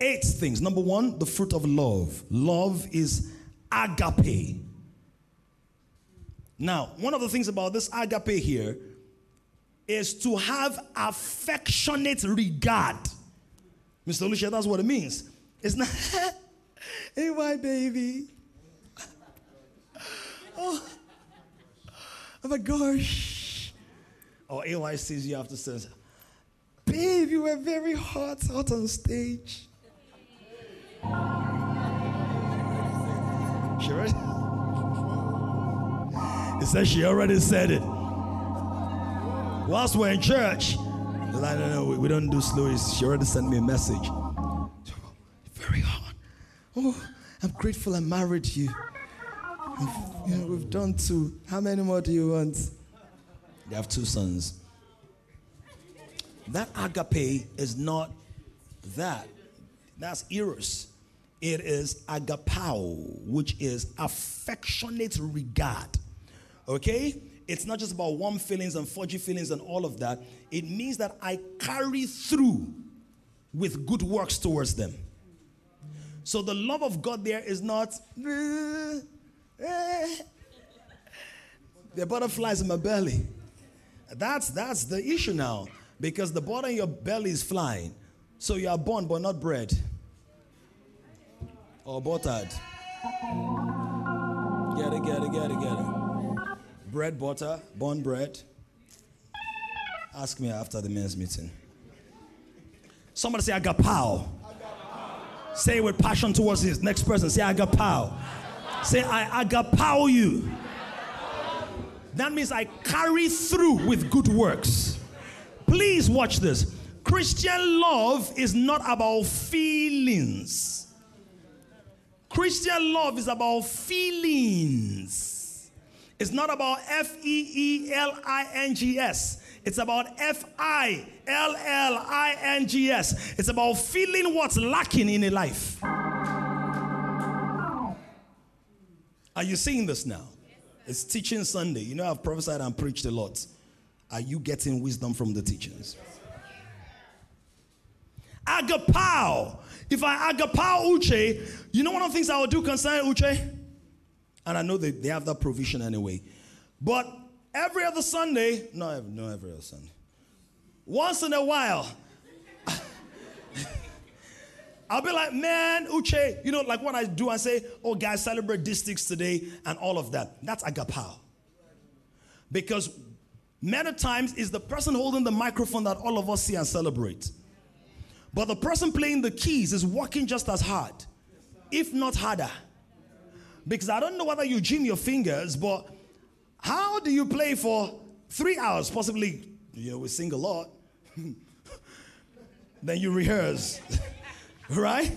Eight things. Number one, the fruit of love. Love is agape. Now, one of the things about this agape here is to have affectionate regard. Mr. Lucia, that's what it means. It's not, hey, my baby. Oh, oh my gosh. Oh, or AY sees you after says, Babe, you were very hot, out on stage. She already, it says she already said it. Whilst we're in church, I don't know, we don't do slowies. She already sent me a message. Very hard. Oh, I'm grateful I married you. you know, we've done two. How many more do you want? They have two sons. That agape is not that. That's eros. It is agapao, which is affectionate regard. Okay? It's not just about warm feelings and fudgy feelings and all of that. It means that I carry through with good works towards them. So the love of God there is not, eh, eh. there are butterflies in my belly. That's, that's the issue now because the bottom of your belly is flying. So you are born but not bred or buttered. Get it, get it, get it, get it. Bread, butter, born bread. Ask me after the men's meeting. Somebody say, got power. Say it with passion towards this next person. Say, power. Say, I, power you. That means I carry through with good works. Please watch this. Christian love is not about feelings. Christian love is about feelings. It's not about F E E L I N G S. It's about F I L L I N G S. It's about feeling what's lacking in a life. Are you seeing this now? It's teaching Sunday. You know, I've prophesied and preached a lot. Are you getting wisdom from the teachings? Agapao. If I agapao Uche, you know one of the things I will do concerning Uche? And I know they, they have that provision anyway. But every other Sunday, no, no, every other Sunday. Once in a while, I'll be like, man, Uche, you know, like what I do, I say, oh, guys, celebrate districts today and all of that. That's agapao. Because many times it's the person holding the microphone that all of us see and celebrate. But the person playing the keys is working just as hard, if not harder. Because I don't know whether you gym your fingers, but how do you play for three hours? Possibly, you know, we sing a lot. then you rehearse. right?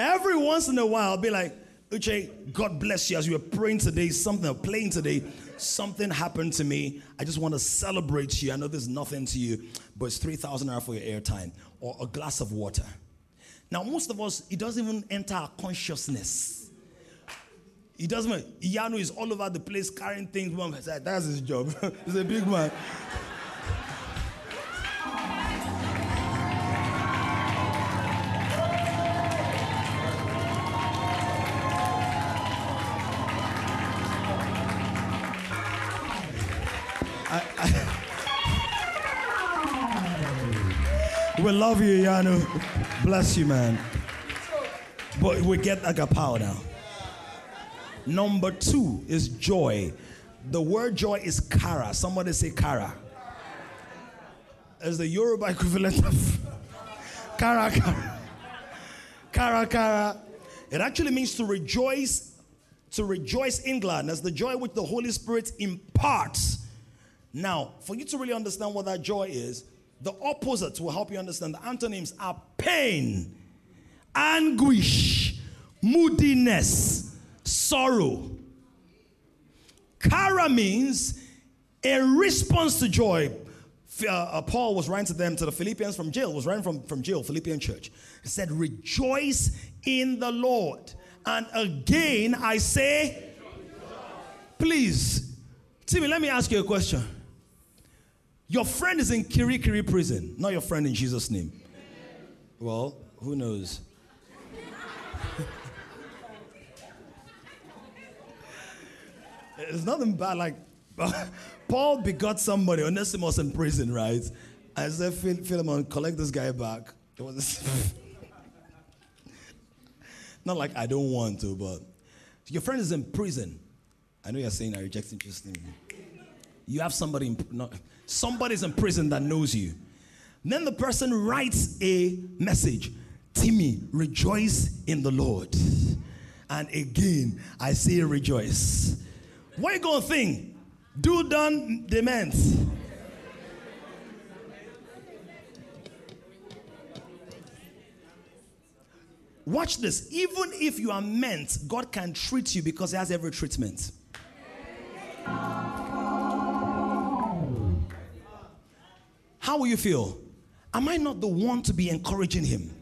Every once in a while, I'll be like, Uche, God bless you as you were praying today, something or playing today, something happened to me. I just want to celebrate you. I know there's nothing to you, but it's 3,000 naira for your airtime or a glass of water. Now, most of us, it doesn't even enter our consciousness. He doesn't. Yano is all over the place carrying things. Mom said, That's his job. He's a big man. Love you, Yanu. Bless you, man. But we get agapao now. Number two is joy. The word joy is kara. Somebody say kara. As the Yoruba equivalent of kara kara. Kara kara. It actually means to rejoice, to rejoice in gladness, the joy which the Holy Spirit imparts. Now, for you to really understand what that joy is, the opposite will help you understand. The antonyms are pain, anguish, moodiness, sorrow. Kara means a response to joy. Uh, uh, Paul was writing to them, to the Philippians from jail, was writing from, from jail, Philippian church. He said, Rejoice in the Lord. And again, I say, please, Timmy, let me ask you a question. Your friend is in Kirikiri prison, not your friend in Jesus' name. Well, who knows? it's nothing bad. Like, Paul begot somebody, Onesimus in prison, right? I said, Phil- Philemon, collect this guy back. It was not like I don't want to, but your friend is in prison. I know you're saying I reject Jesus' name. You have somebody in, Somebody's in prison that knows you. Then the person writes a message Timmy, rejoice in the Lord. And again, I say rejoice. What you to think? Do done demands. Watch this. Even if you are meant, God can treat you because He has every treatment. How will you feel? Am I not the one to be encouraging him?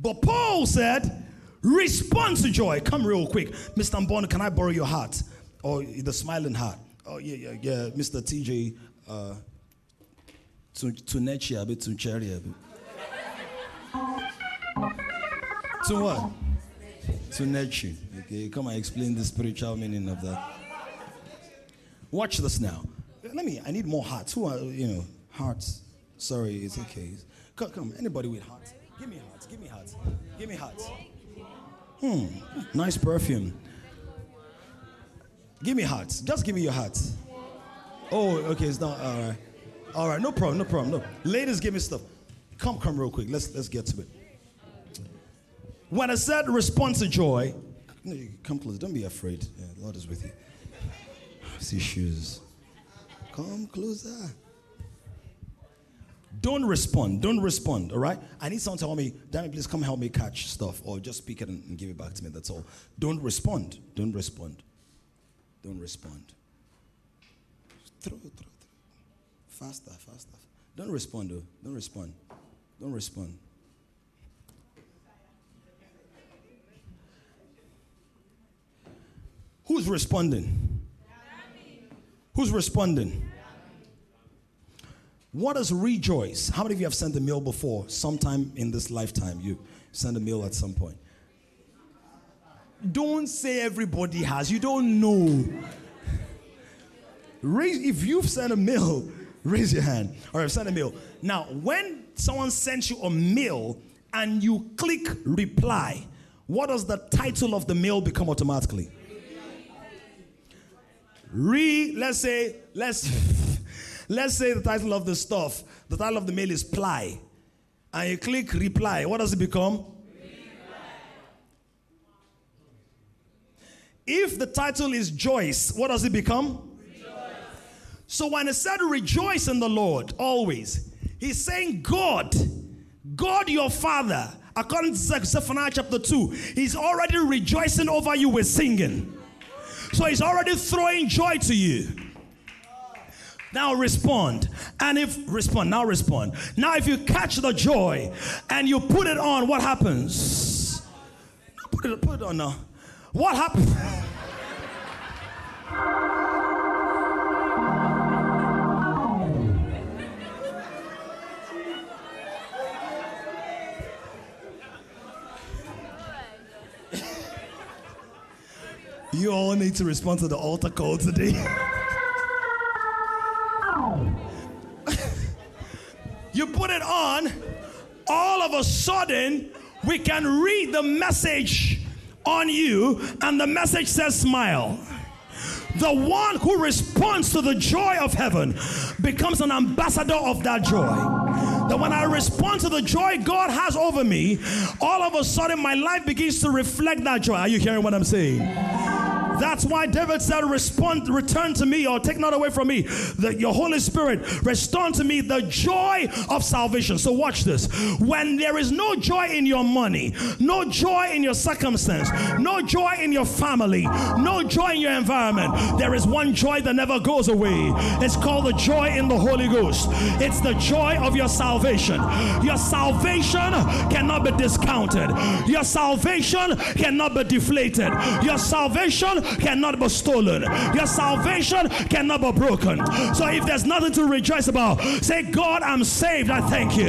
But Paul said, respond to joy. Come real quick. Mr. Mbon, can I borrow your heart? Or the smiling heart? Oh, yeah, yeah, yeah. Mr. TJ, uh, to a bit to cherry. To what? To nature. Okay, come and explain the spiritual meaning of that. Watch this now let me, I need more hearts. Who are, you know, hearts? Sorry, it's okay. Come, come, anybody with hearts. Give me hearts, give me hearts, give me hearts. Hmm, nice perfume. Give me hearts. Just give me your hearts. Oh, okay, it's not, all right. All right, no problem, no problem. No. Ladies, give me stuff. Come, come real quick. Let's, let's get to it. When I said response to joy, come close. Don't be afraid. Yeah, Lord is with you. See shoes. Come closer. Don't respond. Don't respond, all right? I need someone to tell me, Danny, please come help me catch stuff or just speak it and, and give it back to me. That's all. Don't respond. Don't respond. Don't respond. Throw, throw, throw. Faster, faster. Don't respond, though. Don't respond. Don't respond. Who's responding? Who's responding? What does rejoice? How many of you have sent a mail before? Sometime in this lifetime, you send a mail at some point. Don't say everybody has. You don't know. Raise if you've sent a mail, raise your hand. Or I've sent a mail. Now, when someone sends you a mail and you click reply, what does the title of the mail become automatically? Re, let's say, let's let's say the title of the stuff, the title of the mail is Ply, and you click reply, what does it become? If the title is Joyce, what does it become? Rejoice. So when it said rejoice in the Lord always, he's saying God, God your Father, according to Zephaniah chapter 2, he's already rejoicing over you with singing. So he's already throwing joy to you. Now respond. And if respond, now respond. Now if you catch the joy and you put it on, what happens? Put it, put it on now. What happens? You all need to respond to the altar call today. you put it on, all of a sudden, we can read the message on you, and the message says, Smile. The one who responds to the joy of heaven becomes an ambassador of that joy. That when I respond to the joy God has over me, all of a sudden my life begins to reflect that joy. Are you hearing what I'm saying? That's why David said, Respond, return to me, or take not away from me the, your Holy Spirit. Restore to me the joy of salvation. So, watch this. When there is no joy in your money, no joy in your circumstance, no joy in your family, no joy in your environment, there is one joy that never goes away. It's called the joy in the Holy Ghost. It's the joy of your salvation. Your salvation cannot be discounted, your salvation cannot be deflated. Your salvation cannot be stolen. Your salvation cannot be broken. So if there's nothing to rejoice about, say, God, I'm saved. I thank you.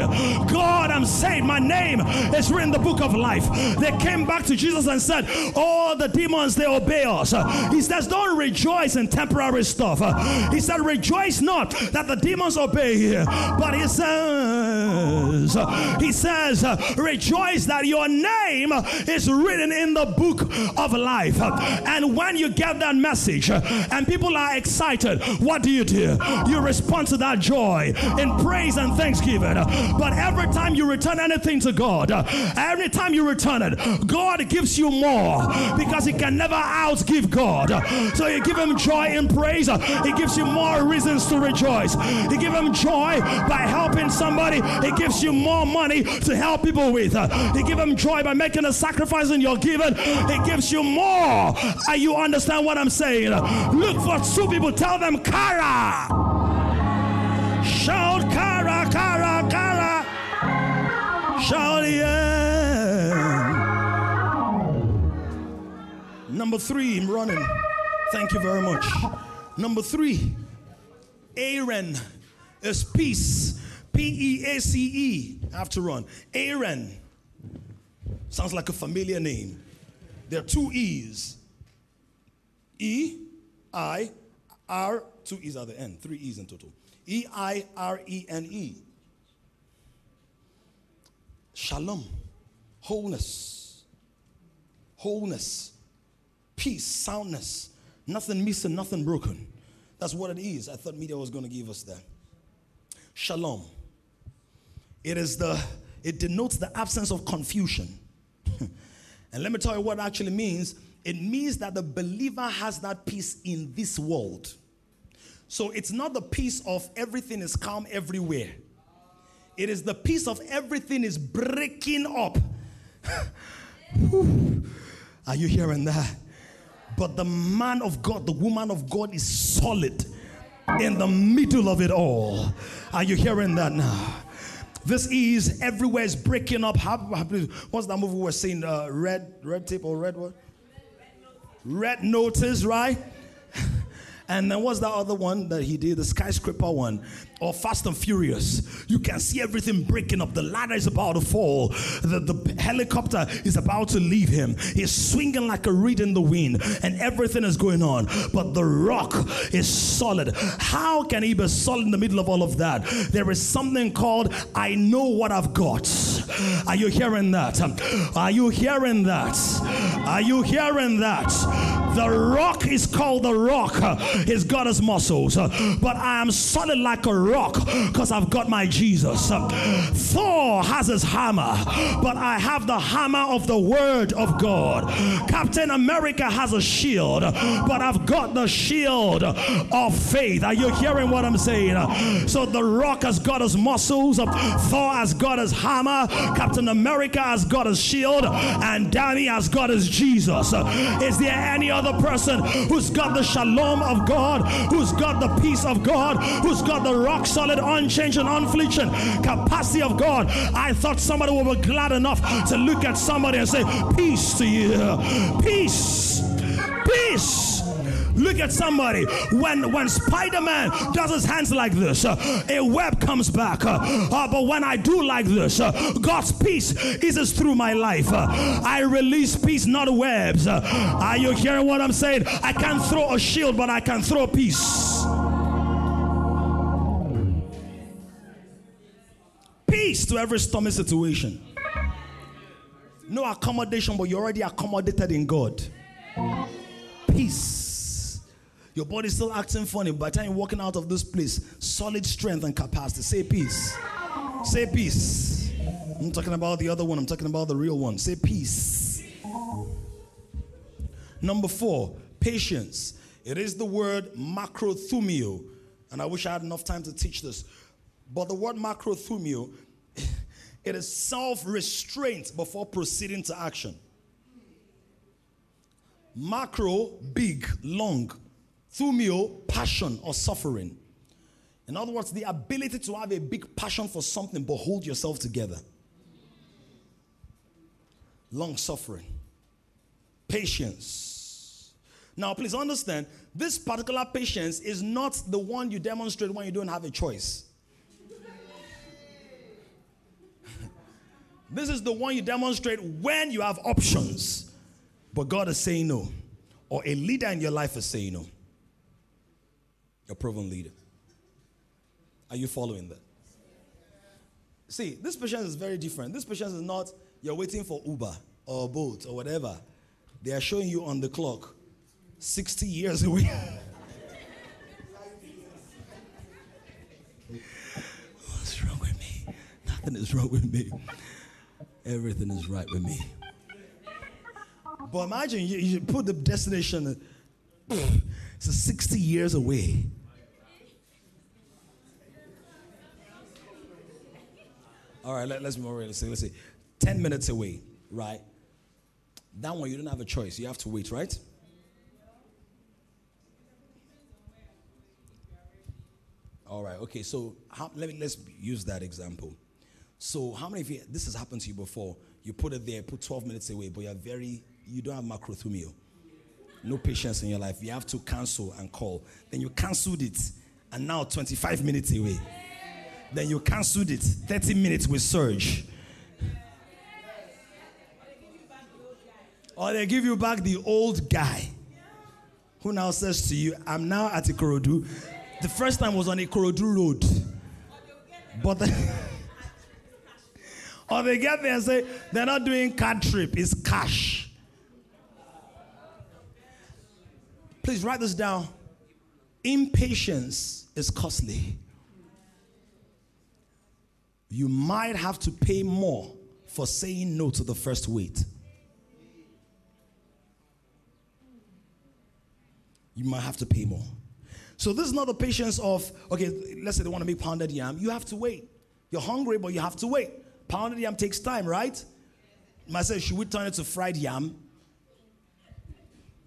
God, I'm saved. My name is written in the book of life. They came back to Jesus and said, All the demons, they obey us. He says, Don't rejoice in temporary stuff. He said, Rejoice not that the demons obey you. But he He says, Rejoice that your name is written in the book of life. And when you get that message and people are excited, what do you do? You respond to that joy in praise and thanksgiving. But every time you return anything to God, every time you return it, God gives you more because He can never outgive God. So you give Him joy in praise, He gives you more reasons to rejoice. You give Him joy by helping somebody, He gives you more money to help people with. You give them joy by making a sacrifice in your giving, He gives you more. Are you understand what I'm saying? Look for two people, tell them, Chara. Shout, Chara, Chara, Chara. Shout, yeah. Number three, I'm running. Thank you very much. Number three, Eirene is peace. P E A C E. I have to run. Eirene. Sounds like a familiar name. There are two E's. E I R, two E's at the end, three E's in total. E I R E N E. Shalom, wholeness, wholeness, peace, soundness, nothing missing, nothing broken. That's what it is. I thought media was going to give us that. Shalom. It is the it denotes the absence of confusion. and let me tell you what actually means it means that the believer has that peace in this world. So it's not the peace of everything is calm everywhere. It is the peace of everything is breaking up. Are you hearing that? But the man of God, the woman of God is solid in the middle of it all. Are you hearing that now? This is everywhere is breaking up. What's that movie we were seeing? Uh, red, red tape or red what? Red Notice, right? And then what's that other one that he did? The skyscraper one or Fast and Furious. You can see everything breaking up. The ladder is about to fall. The, the helicopter is about to leave him. He's swinging like a reed in the wind, and everything is going on. But the rock is solid. How can he be solid in the middle of all of that? There is something called I know what I've got. Are you hearing that? Are you hearing that? Are you hearing that? The rock is called the rock. He's got his muscles. Uh, but I am solid like a rock because I've got my Jesus. Uh, Thor has his hammer, but I have the hammer of the word of God. Captain America has a shield, but I've got the shield of faith. Are you hearing what I'm saying? So the rock has got his muscles, Thor has got his hammer, Captain America has got his shield, and Danny has got his Jesus. Is there any other person who's got the shalom of God, who's got the peace of God, who's got the rock solid, unchanging, unflinching capacity of God? I thought somebody would be glad enough to look at somebody and say, Peace to you. Peace. Peace. Look at somebody. When when Spider-Man does his hands like this, uh, a web comes back. Uh, uh, but when I do like this, God's peace is through my life. I release peace, not webs. Are you hearing what I'm saying? I can't throw a shield, but I can throw peace. Peace to every stormy situation. No accommodation, but you're already accommodated in God. Peace. Your body's still acting funny. By the time you're walking out of this place, solid strength and capacity. Say peace. Say peace. I'm talking about the other one. I'm talking about the real one. Say peace. Number four, patience. It is the word macrothumio. And I wish I had enough time to teach this. But the word macrothumio, it is self restraint before proceeding to action. Macro, big, long. Thumio, oh, passion or suffering. In other words, the ability to have a big passion for something but hold yourself together. Long suffering. Patience. Now, please understand, this particular patience is not the one you demonstrate when you don't have a choice. this is the one you demonstrate when you have options, but God is saying no, or a leader in your life is saying no. A proven leader. Are you following that? See, this patience is very different. This patience is not you're waiting for Uber or Bolt or whatever. They are showing you on the clock 60 years away. What's wrong with me? Nothing is wrong with me. Everything is right with me. But imagine you, you put the destination, it's 60 years away. All right, let, us be more realistic. Let's see. 10 minutes away, right? That one, you don't have a choice. You have to wait, right? All right, okay, so how, let me, let's use that example. So, how many of you, this has happened to you before? You put it there, put 12 minutes away, but you're very, you don't have macrothumio. No patience in your life. You have to cancel and call. Then you canceled it, and now 25 minutes away. Then you canceled it, 30 minutes with surge. Or they give you back the old guy who now says to you, I'm now at Ikorodu. The first time was on Ikorodu Road. But the or they get there and say, they're not doing card trip, it's cash. Please write this down. Impatience is costly. You might have to pay more for saying no to the first wait. You might have to pay more. So this is not the patience of, okay, let's say they want to make pounded yam. You have to wait. You're hungry, but you have to wait. Pounded yam takes time, right? I said, should we turn it to fried yam?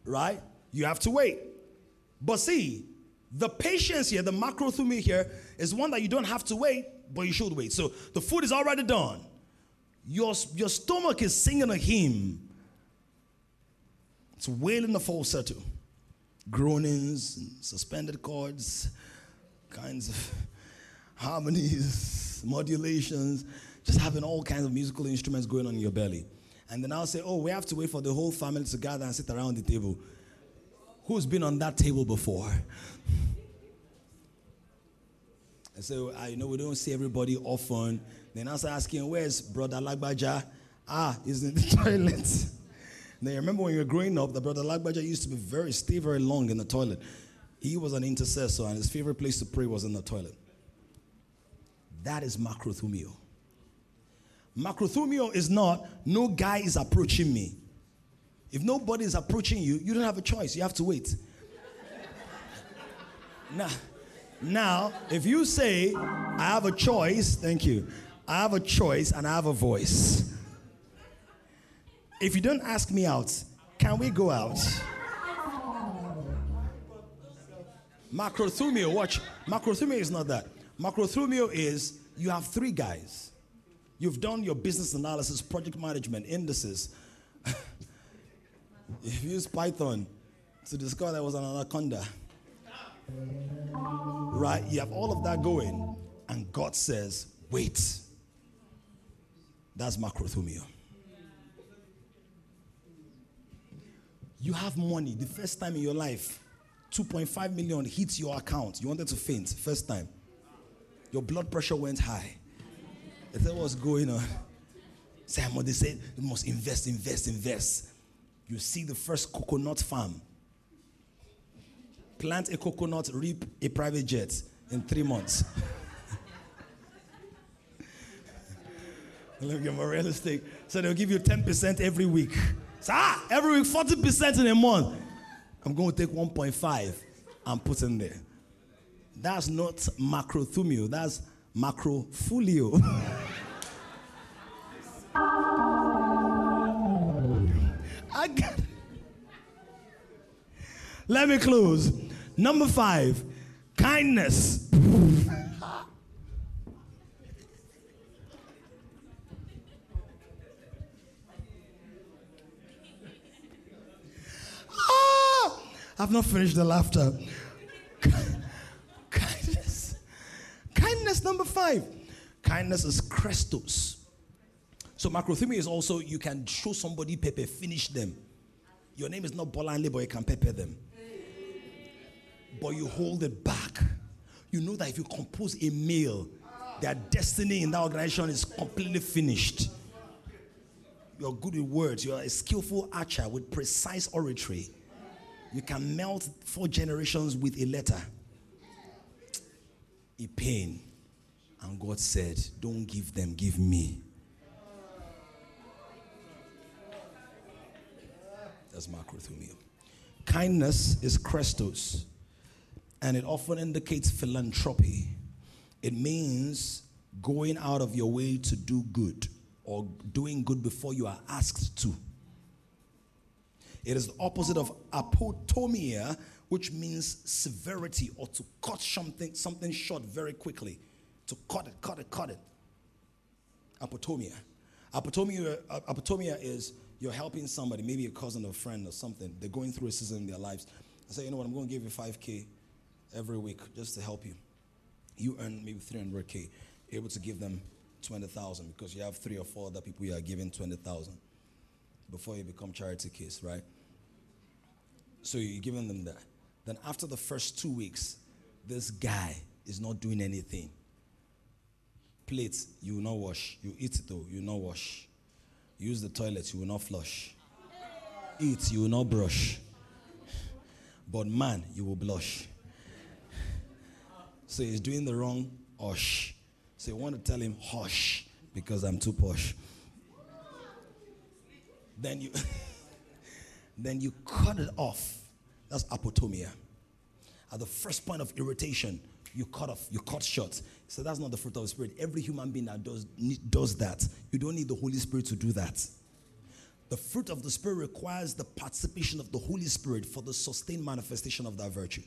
Right? You have to wait. But see, the patience here, the macrothumia here, is one that you don't have to wait, but you should wait. So the food is already done. Your, your stomach is singing a hymn. It's wailing the falsetto. Groanings, and suspended chords, kinds of harmonies, modulations just having all kinds of musical instruments going on in your belly. And then I'll say, oh, we have to wait for the whole family to gather and sit around the table. Who's been on that table before? So, uh, you know, we don't see everybody often. Then I start asking, where's Brother Lagbaja? Ah, he's in the toilet. Now, you remember when you were growing up, the brother Lagbaja used to be very, stay very long in the toilet. He was an intercessor, and his favorite place to pray was in the toilet. That is macrothumio. Macrothumio is not, no guy is approaching me. If nobody is approaching you, you don't have a choice. You have to wait. now, now, if you say, I have a choice, thank you. I have a choice and I have a voice. If you don't ask me out, can we go out? Macrothumio, watch. Macrothumio is not that. Macrothumio is you have three guys. You've done your business analysis, project management, indices. You've used Python to discover there was an anaconda. Right? You have all of that going, and God says, wait. That's macrothumio. You have money the first time in your life, 2.5 million hits your account. You wanted to faint, first time. Your blood pressure went high. I said, What's going on? Simon, they said, You must invest, invest, invest. You see the first coconut farm. Plant a coconut, reap a private jet in three months. Look at my real estate. So they'll give you 10% every week. So, ah, every week, 40% in a month. I'm going to take 1.5 and put in there. That's not macrothumio, that's macrofolio. I got it. Let me close. Number five, kindness. Ah, I've not finished the laughter. Kindness. Kindness, number five. Kindness is Christos. So macrothymia is also you can show somebody pepper, finish them. Your name is not Bolanle, but you can pepper them. But you hold it back. You know that if you compose a meal, their destiny in that organization is completely finished. You're good with words. You're a skillful archer with precise oratory. You can melt four generations with a letter. A pain. And God said, Don't give them, give me. That's macrothumia. Kindness is Christos, and it often indicates philanthropy. It means going out of your way to do good or doing good before you are asked to. It is the opposite of apotomia, which means severity or to cut something, something short very quickly. To cut it, cut it, cut it. Apotomia. Apotomia, uh, apotomia is you're helping somebody, maybe a cousin or friend or something. They're going through a season in their lives. I say, you know what, I'm going to give you 5K every week just to help you. You earn maybe 300K. Able to give them 20,000 because you have three or four other people you are giving 20,000 before you become charity case, right? So you're giving them that. Then after the first two weeks, this guy is not doing anything. Plates, you will not wash. You eat it though, you will not wash. Use the toilet, you will not flush. Eat, you will not brush. But man, you will blush. So he's doing the wrong hush. So you want to tell him hush because I'm too posh. Then you then you cut it off. That's apotomia. At the first point of irritation, you cut off, you cut short. So that's not the fruit of the Spirit. Every human being that does, does that, you don't need the Holy Spirit to do that. The fruit of the Spirit requires the participation of the Holy Spirit for the sustained manifestation of that virtue.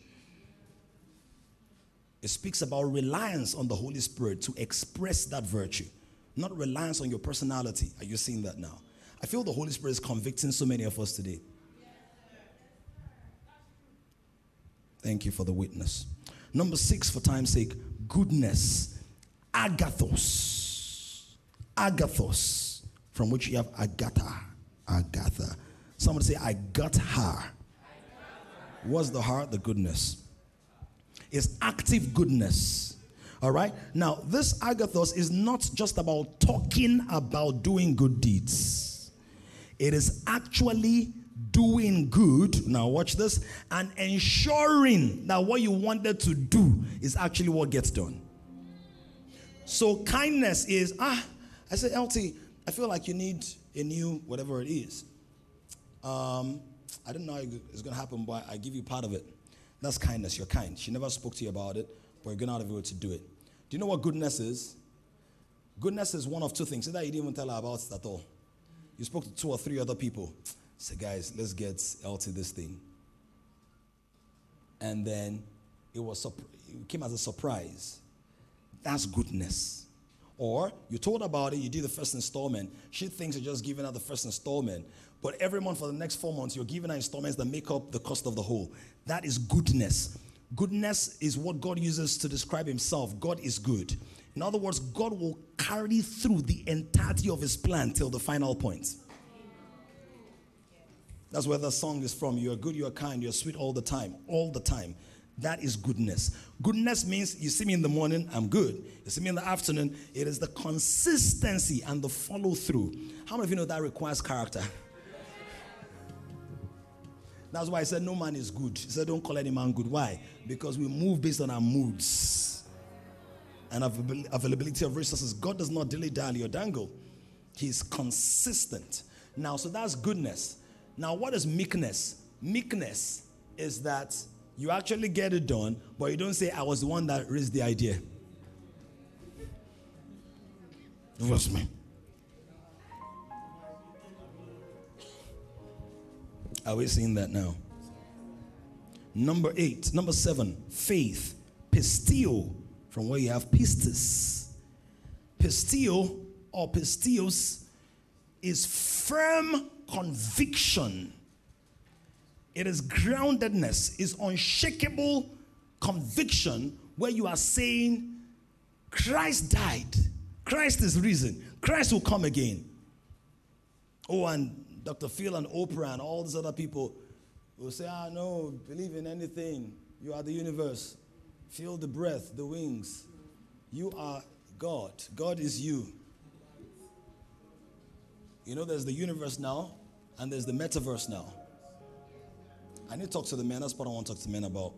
It speaks about reliance on the Holy Spirit to express that virtue, not reliance on your personality. Are you seeing that now? I feel the Holy Spirit is convicting so many of us today. Thank you for the witness. Number six, for time's sake, goodness. Agathos. Agathos. From which you have Agatha. Agatha. Somebody say, I got her. What's the heart? The goodness. It's active goodness. All right? Now, this agathos is not just about talking about doing good deeds, It is actually doing good. Now, watch this and ensuring that what you wanted to do is actually what gets done. So, kindness is, ah, I said, LT, I feel like you need a new whatever it is. Um, I don't know it's going to happen, but I give you part of it. That's kindness. You're kind. She never spoke to you about it, but you're going out of your way to do it. Do you know what goodness is? Goodness is one of two things. Either you didn't even tell her about it at all. You spoke to two or three other people. Say, guys, let's get LT this thing. And then it was it came as a surprise. That's goodness. Or you told about it, you did the first installment. She thinks you're just giving her the first installment. But every month for the next four months, you're giving her installments that make up the cost of the whole. That is goodness. Goodness is what God uses to describe Himself. God is good. In other words, God will carry through the entirety of His plan till the final point. That's where the song is from. You are good, you are kind, you are sweet all the time. All the time. That is goodness. Goodness means you see me in the morning, I'm good. You see me in the afternoon, it is the consistency and the follow through. How many of you know that requires character? That's why I said no man is good. He said don't call any man good. Why? Because we move based on our moods and availability of resources. God does not dilly dally or dangle. He's consistent. Now, so that's goodness. Now, what is meekness? Meekness is that you actually get it done, but you don't say, I was the one that raised the idea. It was me. Are we seeing that now? Number eight, number seven, faith. Pistio, from where you have pistis. Pistio or pistios is firm conviction it is groundedness, is unshakable conviction where you are saying, Christ died, Christ is risen, Christ will come again. Oh, and Dr. Phil and Oprah and all these other people will say, Ah, no, believe in anything. You are the universe. Feel the breath, the wings. You are God. God is you. You know, there's the universe now, and there's the metaverse now. I need to talk to the men. That's what I want to talk to men about.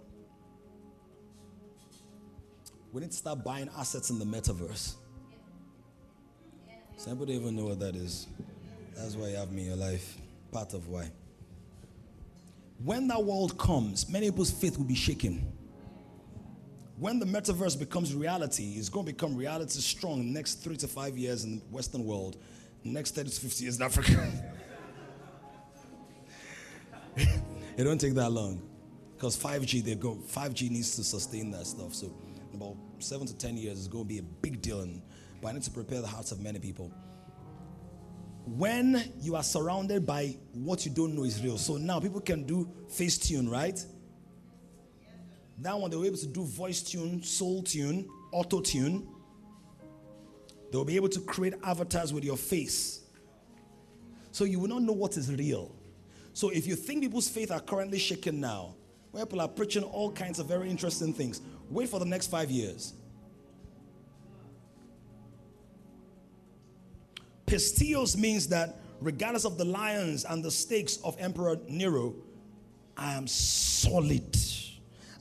We need to start buying assets in the metaverse. Does anybody even know what that is? That's why you have me in your life. Part of why. When that world comes, many people's faith will be shaken. When the metaverse becomes reality, it's going to become reality strong next three to five years in the Western world, next 30 to 50 years in Africa. It don't take that long. Because 5G, they go 5G needs to sustain that stuff. So about seven to ten years is going to be a big deal. And, but I need to prepare the hearts of many people. When you are surrounded by what you don't know is real. So now people can do face tune, right? That one they were able to do voice tune, soul tune, auto tune. They'll be able to create avatars with your face. So you will not know what is real. So if you think people's faith are currently shaken now, where people are preaching all kinds of very interesting things, wait for the next five years. Pistios means that regardless of the lions and the stakes of Emperor Nero, I am solid.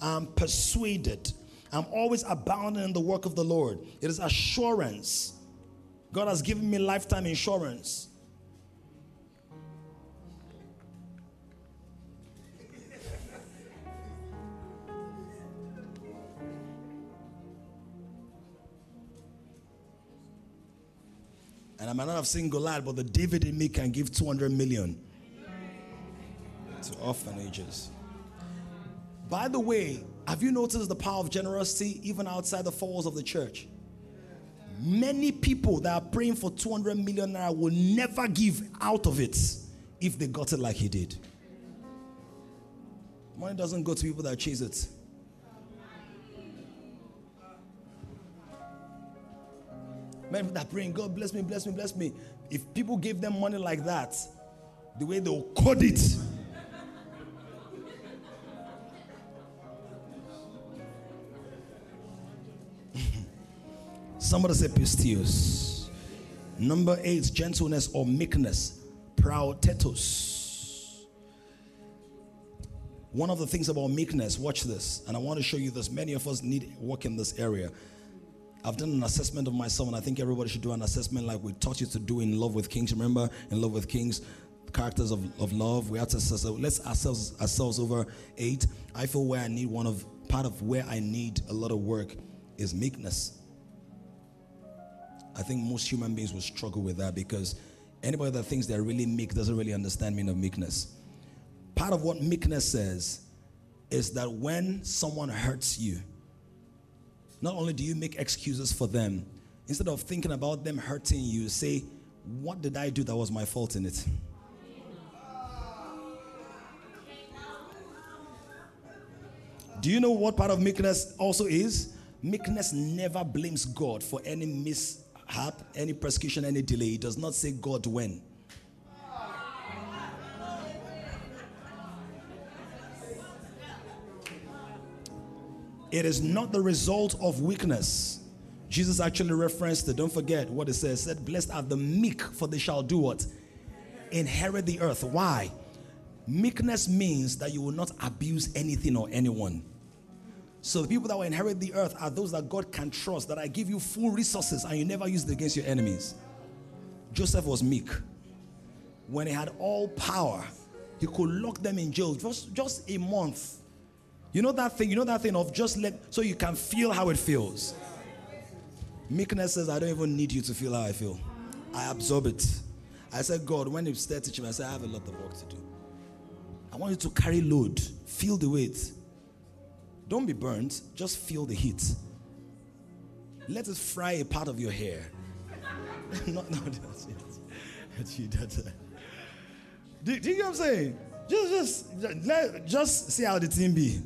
I'm persuaded. I'm always abounding in the work of the Lord. It is assurance. God has given me lifetime insurance. And I might not have seen Goliath, but the David in me can give 200 million to orphanages. By the way, have you noticed the power of generosity even outside the walls of the church? Many people that are praying for 200 million naira will never give out of it if they got it like he did. Money doesn't go to people that chase it. Men that praying, God bless me, bless me, bless me. If people gave them money like that, the way they'll code it. Somebody say pistios. Number eight, gentleness or meekness. Prautetos. One of the things about meekness, watch this, and I want to show you this. Many of us need work in this area. I've done an assessment of myself, and I think everybody should do an assessment like we taught you to do in Love with Kings. Remember, in Love with Kings, characters of, of love. We have to assess. Let's ourselves ourselves over eight. I feel where I need one of part of where I need a lot of work is meekness. I think most human beings will struggle with that because anybody that thinks they're really meek doesn't really understand meaning of meekness. Part of what meekness says is that when someone hurts you, not only do you make excuses for them, instead of thinking about them hurting you, say, What did I do that was my fault in it? Do you know what part of meekness also is? Meekness never blames God for any mishap, any persecution, any delay. It does not say God when. It is not the result of weakness. Jesus actually referenced it. Don't forget what it says. Said, Blessed are the meek, for they shall do what? Inherit the earth. Why? Meekness means that you will not abuse anything or anyone. So the people that will inherit the earth are those that God can trust, that I give you full resources and you never use it against your enemies. Joseph was meek. When he had all power, he could lock them in jail just, just a month. You know that thing, you know that thing of just let so you can feel how it feels. Meekness says, I don't even need you to feel how I feel. I absorb it. I said, God, when you start teaching me, I said, I have a lot of work to do. I want you to carry load, feel the weight. Don't be burnt, just feel the heat. Let it fry a part of your hair. no, no, that's it. That's you. That's it. Do, do you get what I'm saying? Just, just, let, just see how the team be.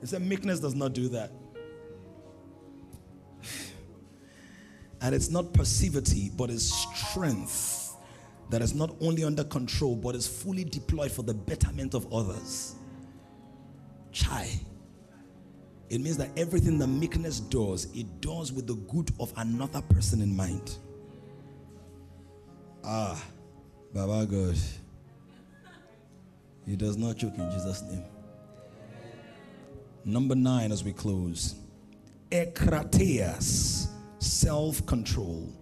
He said meekness does not do that. And it's not passivity, but it's strength that is not only under control, but is fully deployed for the betterment of others. Chai. It means that everything that meekness does, it does with the good of another person in mind. Ah, Baba God. He does not choke in Jesus' name. Number nine, as we close, ekrateas, self control.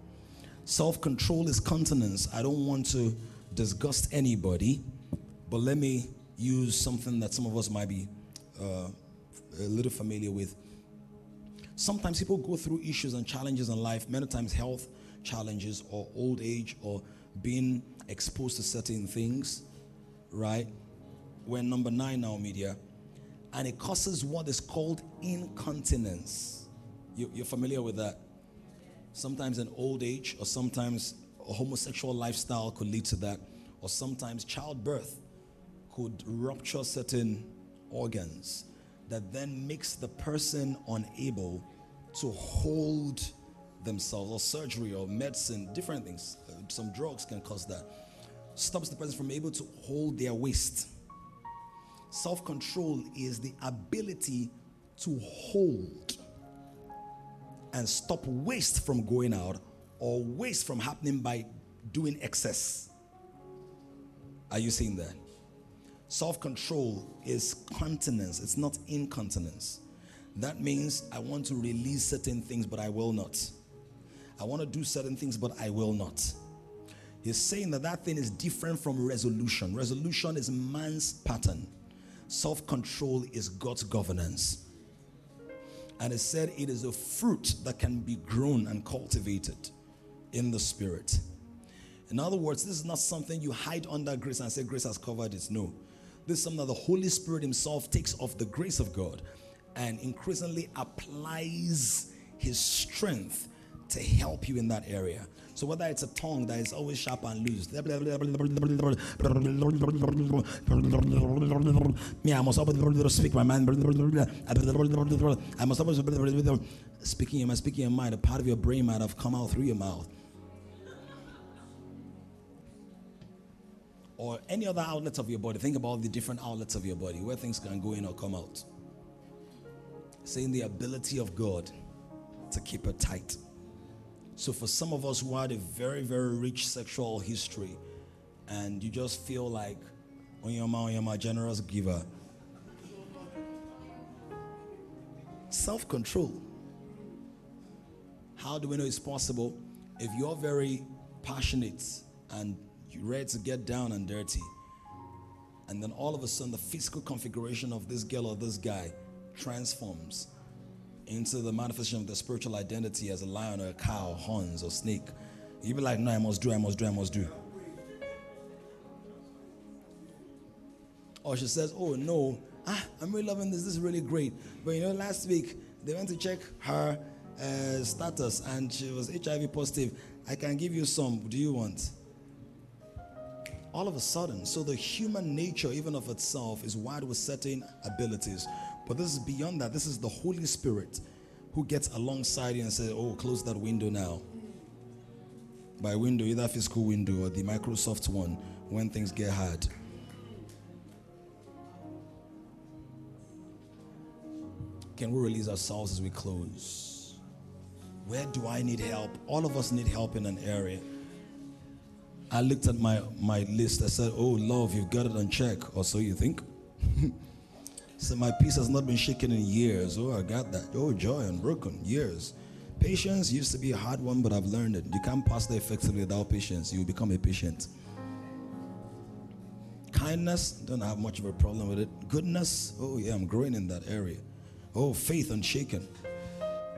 Self control is continence. I don't want to disgust anybody, but let me use something that some of us might be uh, a little familiar with. Sometimes people go through issues and challenges in life, many times health challenges or old age or being exposed to certain things, right? We're number nine now, media, and it causes what is called incontinence. You, you're familiar with that? Sometimes an old age, or sometimes a homosexual lifestyle could lead to that, or sometimes childbirth could rupture certain organs that then makes the person unable to hold themselves, or surgery, or medicine, different things. Some drugs can cause that. Stops the person from able to hold their waist. Self control is the ability to hold and stop waste from going out or waste from happening by doing excess. Are you seeing that? Self control is continence, it's not incontinence. That means I want to release certain things, but I will not. I want to do certain things, but I will not. He's saying that that thing is different from resolution. Resolution is man's pattern, self control is God's governance. And it said it is a fruit that can be grown and cultivated in the spirit. In other words, this is not something you hide under grace and say grace has covered it. No. This is something that the Holy Spirit Himself takes of the grace of God and increasingly applies His strength to help you in that area. So whether it's a tongue that is always sharp and loose, me, I must always speak my mind. I must always speaking in my speaking in mind. A part of your brain might have come out through your mouth. Or any other outlets of your body. Think about the different outlets of your body where things can go in or come out. Saying the ability of God to keep it tight So, for some of us who had a very, very rich sexual history, and you just feel like, on your mouth, you're my generous giver. Self control. How do we know it's possible? If you're very passionate and you're ready to get down and dirty, and then all of a sudden the physical configuration of this girl or this guy transforms into the manifestation of the spiritual identity as a lion or a cow, horns or snake. You'd be like, no, I must do, I must do, I must do. Or she says, oh no, ah, I'm really loving this, this is really great. But you know, last week they went to check her uh, status and she was HIV positive. I can give you some. Do you want? All of a sudden, so the human nature, even of itself, is wired with certain abilities. But this is beyond that. This is the Holy Spirit who gets alongside you and says, Oh, close that window now. By window, either physical window or the Microsoft one when things get hard. Can we release ourselves as we close? Where do I need help? All of us need help in an area. I looked at my, my list. I said, Oh, love, you've got it on check, or so you think. so my peace has not been shaken in years. Oh, I got that. Oh, joy unbroken, years. Patience used to be a hard one, but I've learned it. You can't pass that effectively without patience. You become a patient. Kindness, don't have much of a problem with it. Goodness, oh yeah, I'm growing in that area. Oh, faith unshaken.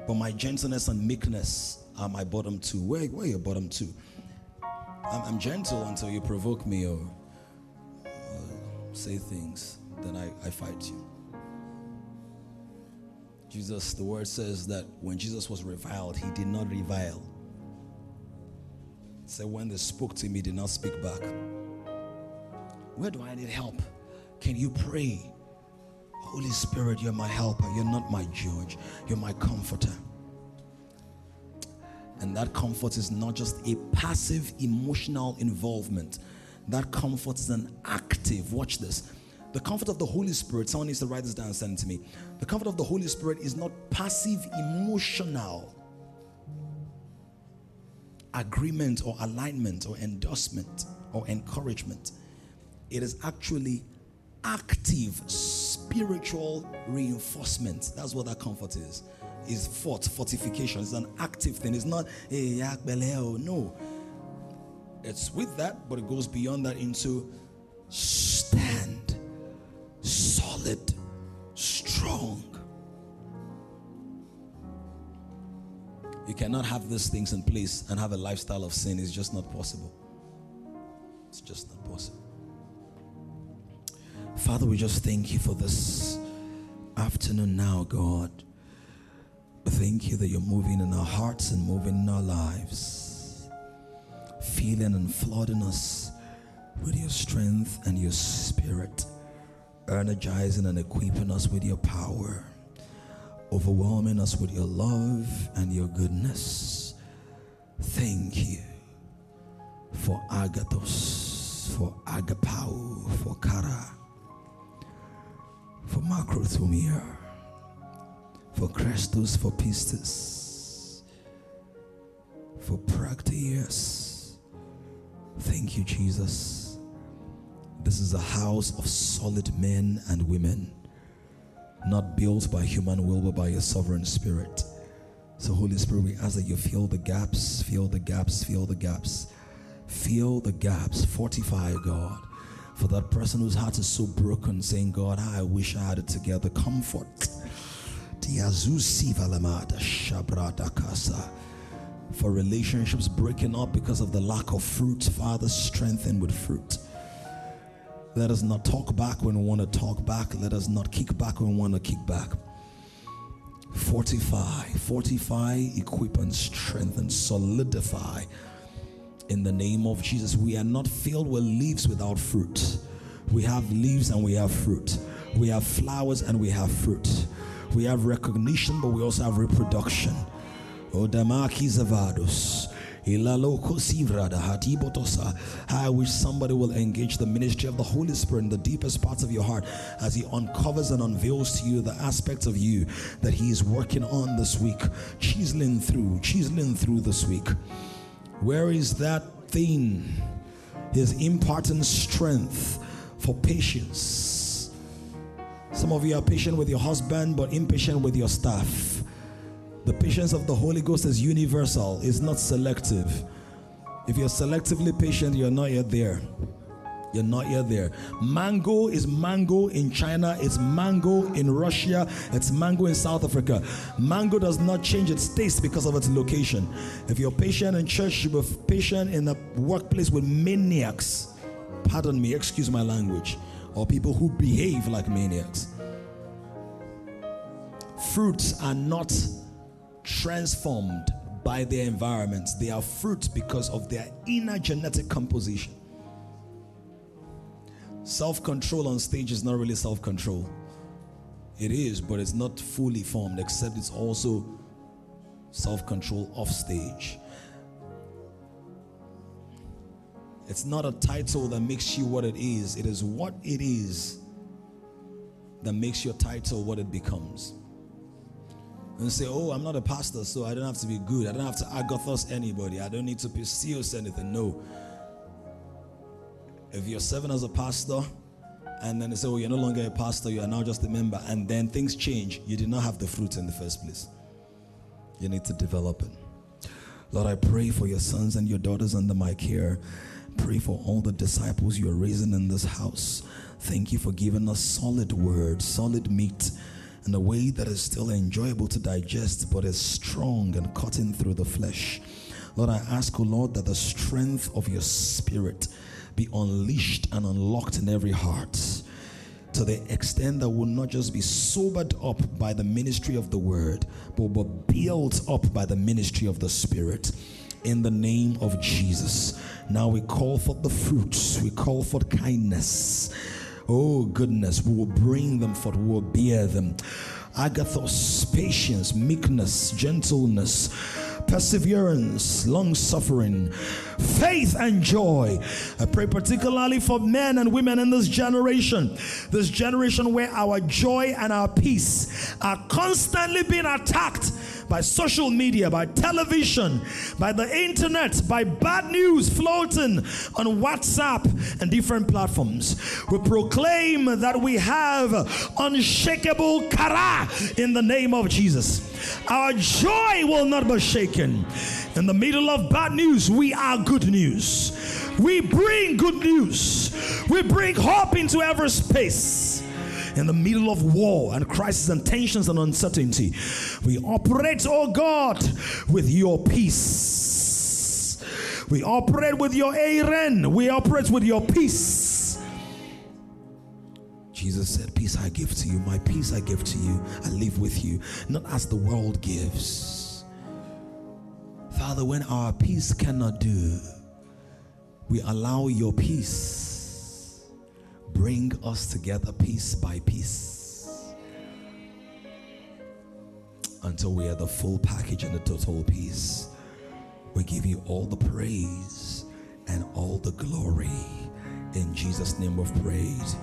But my gentleness and meekness are my bottom two. Where, where are your bottom two? I'm, I'm gentle until you provoke me or, or say things, then I, I fight you. Jesus, the word says that when Jesus was reviled, he did not revile. So when they spoke to him, he did not speak back. Where do I need help? Can you pray? Holy Spirit, you're my helper. You're not my judge. You're my comforter. And that comfort is not just a passive emotional involvement. That comfort is an active, watch this. The comfort of the Holy Spirit, someone needs to write this down and send it to me. The comfort of the Holy Spirit is not passive emotional agreement or alignment or endorsement or encouragement. It is actually active spiritual reinforcement. That's what that comfort is. Is fort, fortification. It's an active thing. It's not hey, no. It's with that, but it goes beyond that into stand solid, strong. You cannot have these things in place and have a lifestyle of sin. It's just not possible. It's just not possible. Father, we just thank you for this afternoon now, God. Thank you that you're moving in our hearts and moving in our lives, feeling and flooding us with your strength and your spirit, energizing and equipping us with your power, overwhelming us with your love and your goodness. Thank you for agathos, for agapao, for chara for macrothumia, for Christus, for pistis, for practice. Thank you, Jesus. This is a house of solid men and women, not built by human will, but by your sovereign spirit. So, Holy Spirit, we ask that you fill the gaps, fill the gaps, fill the gaps, fill the gaps, fortify, God for that person whose heart is so broken, saying, God, I wish I had it together. Comfort. For relationships breaking up because of the lack of fruit, Father, strengthen with fruit. Let us not talk back when we want to talk back. Let us not kick back when we want to kick back. Fortify, fortify, equip, and strengthen, solidify in the name of Jesus. We are not filled with leaves without fruit. We have leaves and we have fruit. We have flowers and we have fruit. We have recognition, but we also have reproduction. Oh, Odamaki Zavados. I wish somebody will engage the ministry of the Holy Spirit in the deepest parts of your heart as He uncovers and unveils to you the aspects of you that He is working on this week, chiseling through, chiseling through this week. Where is that thing? His imparting strength for patience. Some of you are patient with your husband, but impatient with your staff. The patience of the Holy Ghost is universal, it's not selective. If you're selectively patient, you're not yet there. You're not yet there. Mango is mango in China, it's mango in Russia, it's mango in South Africa. Mango does not change its taste because of its location. If you're patient in church, you're patient in a workplace with maniacs. Pardon me, excuse my language. Or people who behave like maniacs. Fruits are not transformed by their environments. They are fruits because of their inner genetic composition. Self control on stage is not really self control. It is, but it's not fully formed, except it's also self control off stage. It's not a title that makes you what it is, it is what it is that makes your title what it becomes and say, Oh, I'm not a pastor, so I don't have to be good. I don't have to agathos anybody. I don't need to pursue anything. No. If you're serving as a pastor, and then they say, Oh, you're no longer a pastor, you are now just a member, and then things change, you did not have the fruit in the first place. You need to develop it. Lord, I pray for your sons and your daughters under my care. Pray for all the disciples you're raising in this house. Thank you for giving us solid word, solid meat in a way that is still enjoyable to digest, but is strong and cutting through the flesh. Lord, I ask, O Lord, that the strength of your spirit be unleashed and unlocked in every heart to the extent that will not just be sobered up by the ministry of the word, but, but built up by the ministry of the spirit. In the name of Jesus. Now we call for the fruits, we call for kindness Oh, goodness, we will bring them forth, we will bear them. Agathos, patience, meekness, gentleness, perseverance, long suffering, faith, and joy. I pray particularly for men and women in this generation, this generation where our joy and our peace are constantly being attacked by social media, by television, by the internet, by bad news floating on WhatsApp and different platforms. We proclaim that we have unshakable chara in the name of Jesus. Our joy will not be shaken. In the middle of bad news, we are good news. We bring good news. We bring hope into every space in the middle of war and crisis and tensions and uncertainty. We operate, oh God, with your peace. We operate with your Eirene. We operate with your peace. Jesus said, Peace I give to you, my peace I give to you. I live with you, not as the world gives. Father, when our peace cannot do, we allow your peace bring us together piece by piece until we are the full package and the total piece. We give you all the praise and all the glory. In Jesus' name of praise.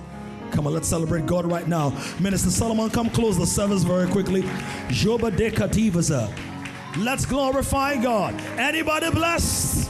Come on, let's celebrate God right now. Minister Solomon, come close the service very quickly. Joba de Kativaza. Let's glorify God. Anybody blessed?